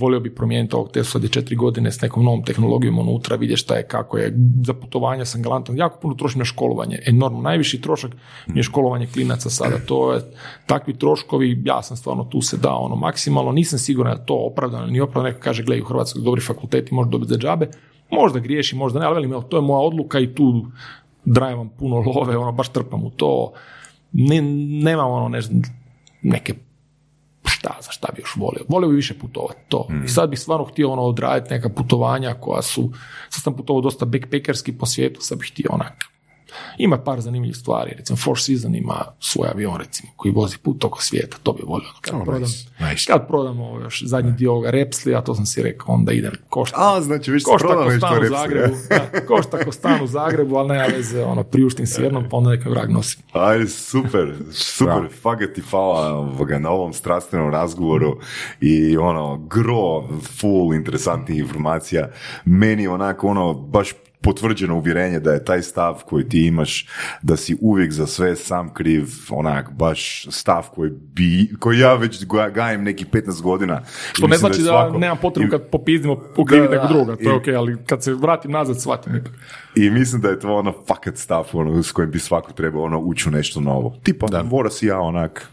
volio bi promijeniti ovog Tesla je četiri godine s nekom novom tehnologijom unutra, vidjeti šta je, kako je, za putovanja sam galantan, jako puno trošim na školovanje, enormno, najviši trošak mi je školovanje klinaca sada, to je, takvi troškovi, ja sam stvarno tu se dao, ono, maksimalno, nisam siguran da je to opravdano, ni opravdano, neko kaže, gle, u Hrvatskoj dobri fakulteti, može dobiti za džabe, možda griješim, možda ne, ali velim, evo, to je moja odluka i tu drajevam puno love, ono, baš trpam u to, ne, nemam ono, ne, znam, neke šta, za šta bi još volio. Volio bi više putovati, to. I sad bih stvarno htio ono odraditi neka putovanja koja su, sad sam putovao dosta backpackerski po svijetu, sad bih htio onak ima par zanimljivih stvari, recimo Four Season ima svoj avion recimo koji vozi put oko svijeta, to bi volio. Kad prodam, Nice. Kad prodamo ovo još zadnji dio ovoga repsli, a to sam si rekao, onda idem. Košta, A, znači ko nešto stan u repsi, Zagrebu. Da, košta ko stan u Zagrebu, ali nema veze, ono, priuštim si jednom, pa onda neka vrag nosim. Aj, super, super, fakat ti hvala na ovom strastvenom razgovoru i ono, gro, full interesantnih informacija. Meni onako ono, baš potvrđeno uvjerenje da je taj stav koji ti imaš, da si uvijek za sve sam kriv, onak, baš stav koji bi, koji ja već ga- gajem nekih 15 godina. Što ne znači da, svako- nemam potrebu kad popizdimo ukriviti Da, da, nekog druga, to je okej, ali kad se vratim nazad shvatim ipak. I mislim da je to ono fakat stav ono, s kojim bi svako trebao ono, ući u nešto novo. Tipa, da. Voras i ja onak,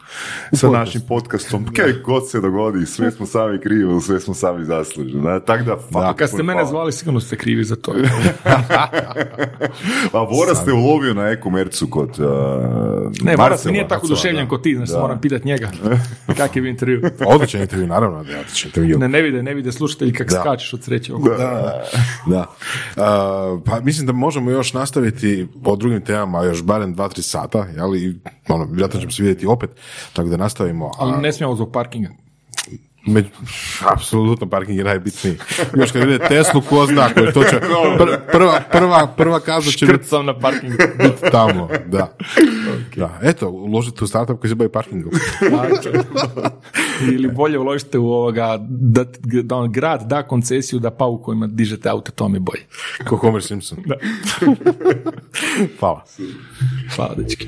sa našim podcastom, kaj god se dogodi, sve smo sami krivi, sve smo sami zaslužni. Da? Tako da, fakat Kad ste mene zvali, sigurno ste krivi za to. A Voras te ulovio na e-komercu kod uh, Ne, Marcela. nije tako oduševljen kod ti, znači moram pitat njega. Kak je intervju? Odličan intervju, naravno da je odličan intervju. Ne, ne vide, ne vide slušatelji kak Da. skačeš od sreće. oko. Da, da. Uh, pa mislim da možemo još nastaviti po drugim temama još barem 2-3 sata, jel? I ono, vjerojatno ćemo se vidjeti opet, tako da nastavimo. Ali ne smijemo zbog parkinga. Među, apsolutno parking je najbitniji. Još kad vide Teslu, ko zna koji to će, pr- prva, prva, prva kazna će biti Krcam na parkingu. biti tamo, da. da. Eto, uložite u startup koji se bavi parkingom. Ili bolje uložite u ovoga, da, da on grad da koncesiju da paukovima dižete auto, to mi je bolje. Ko Homer Simpson. Da. Hvala. Hvala, dečki.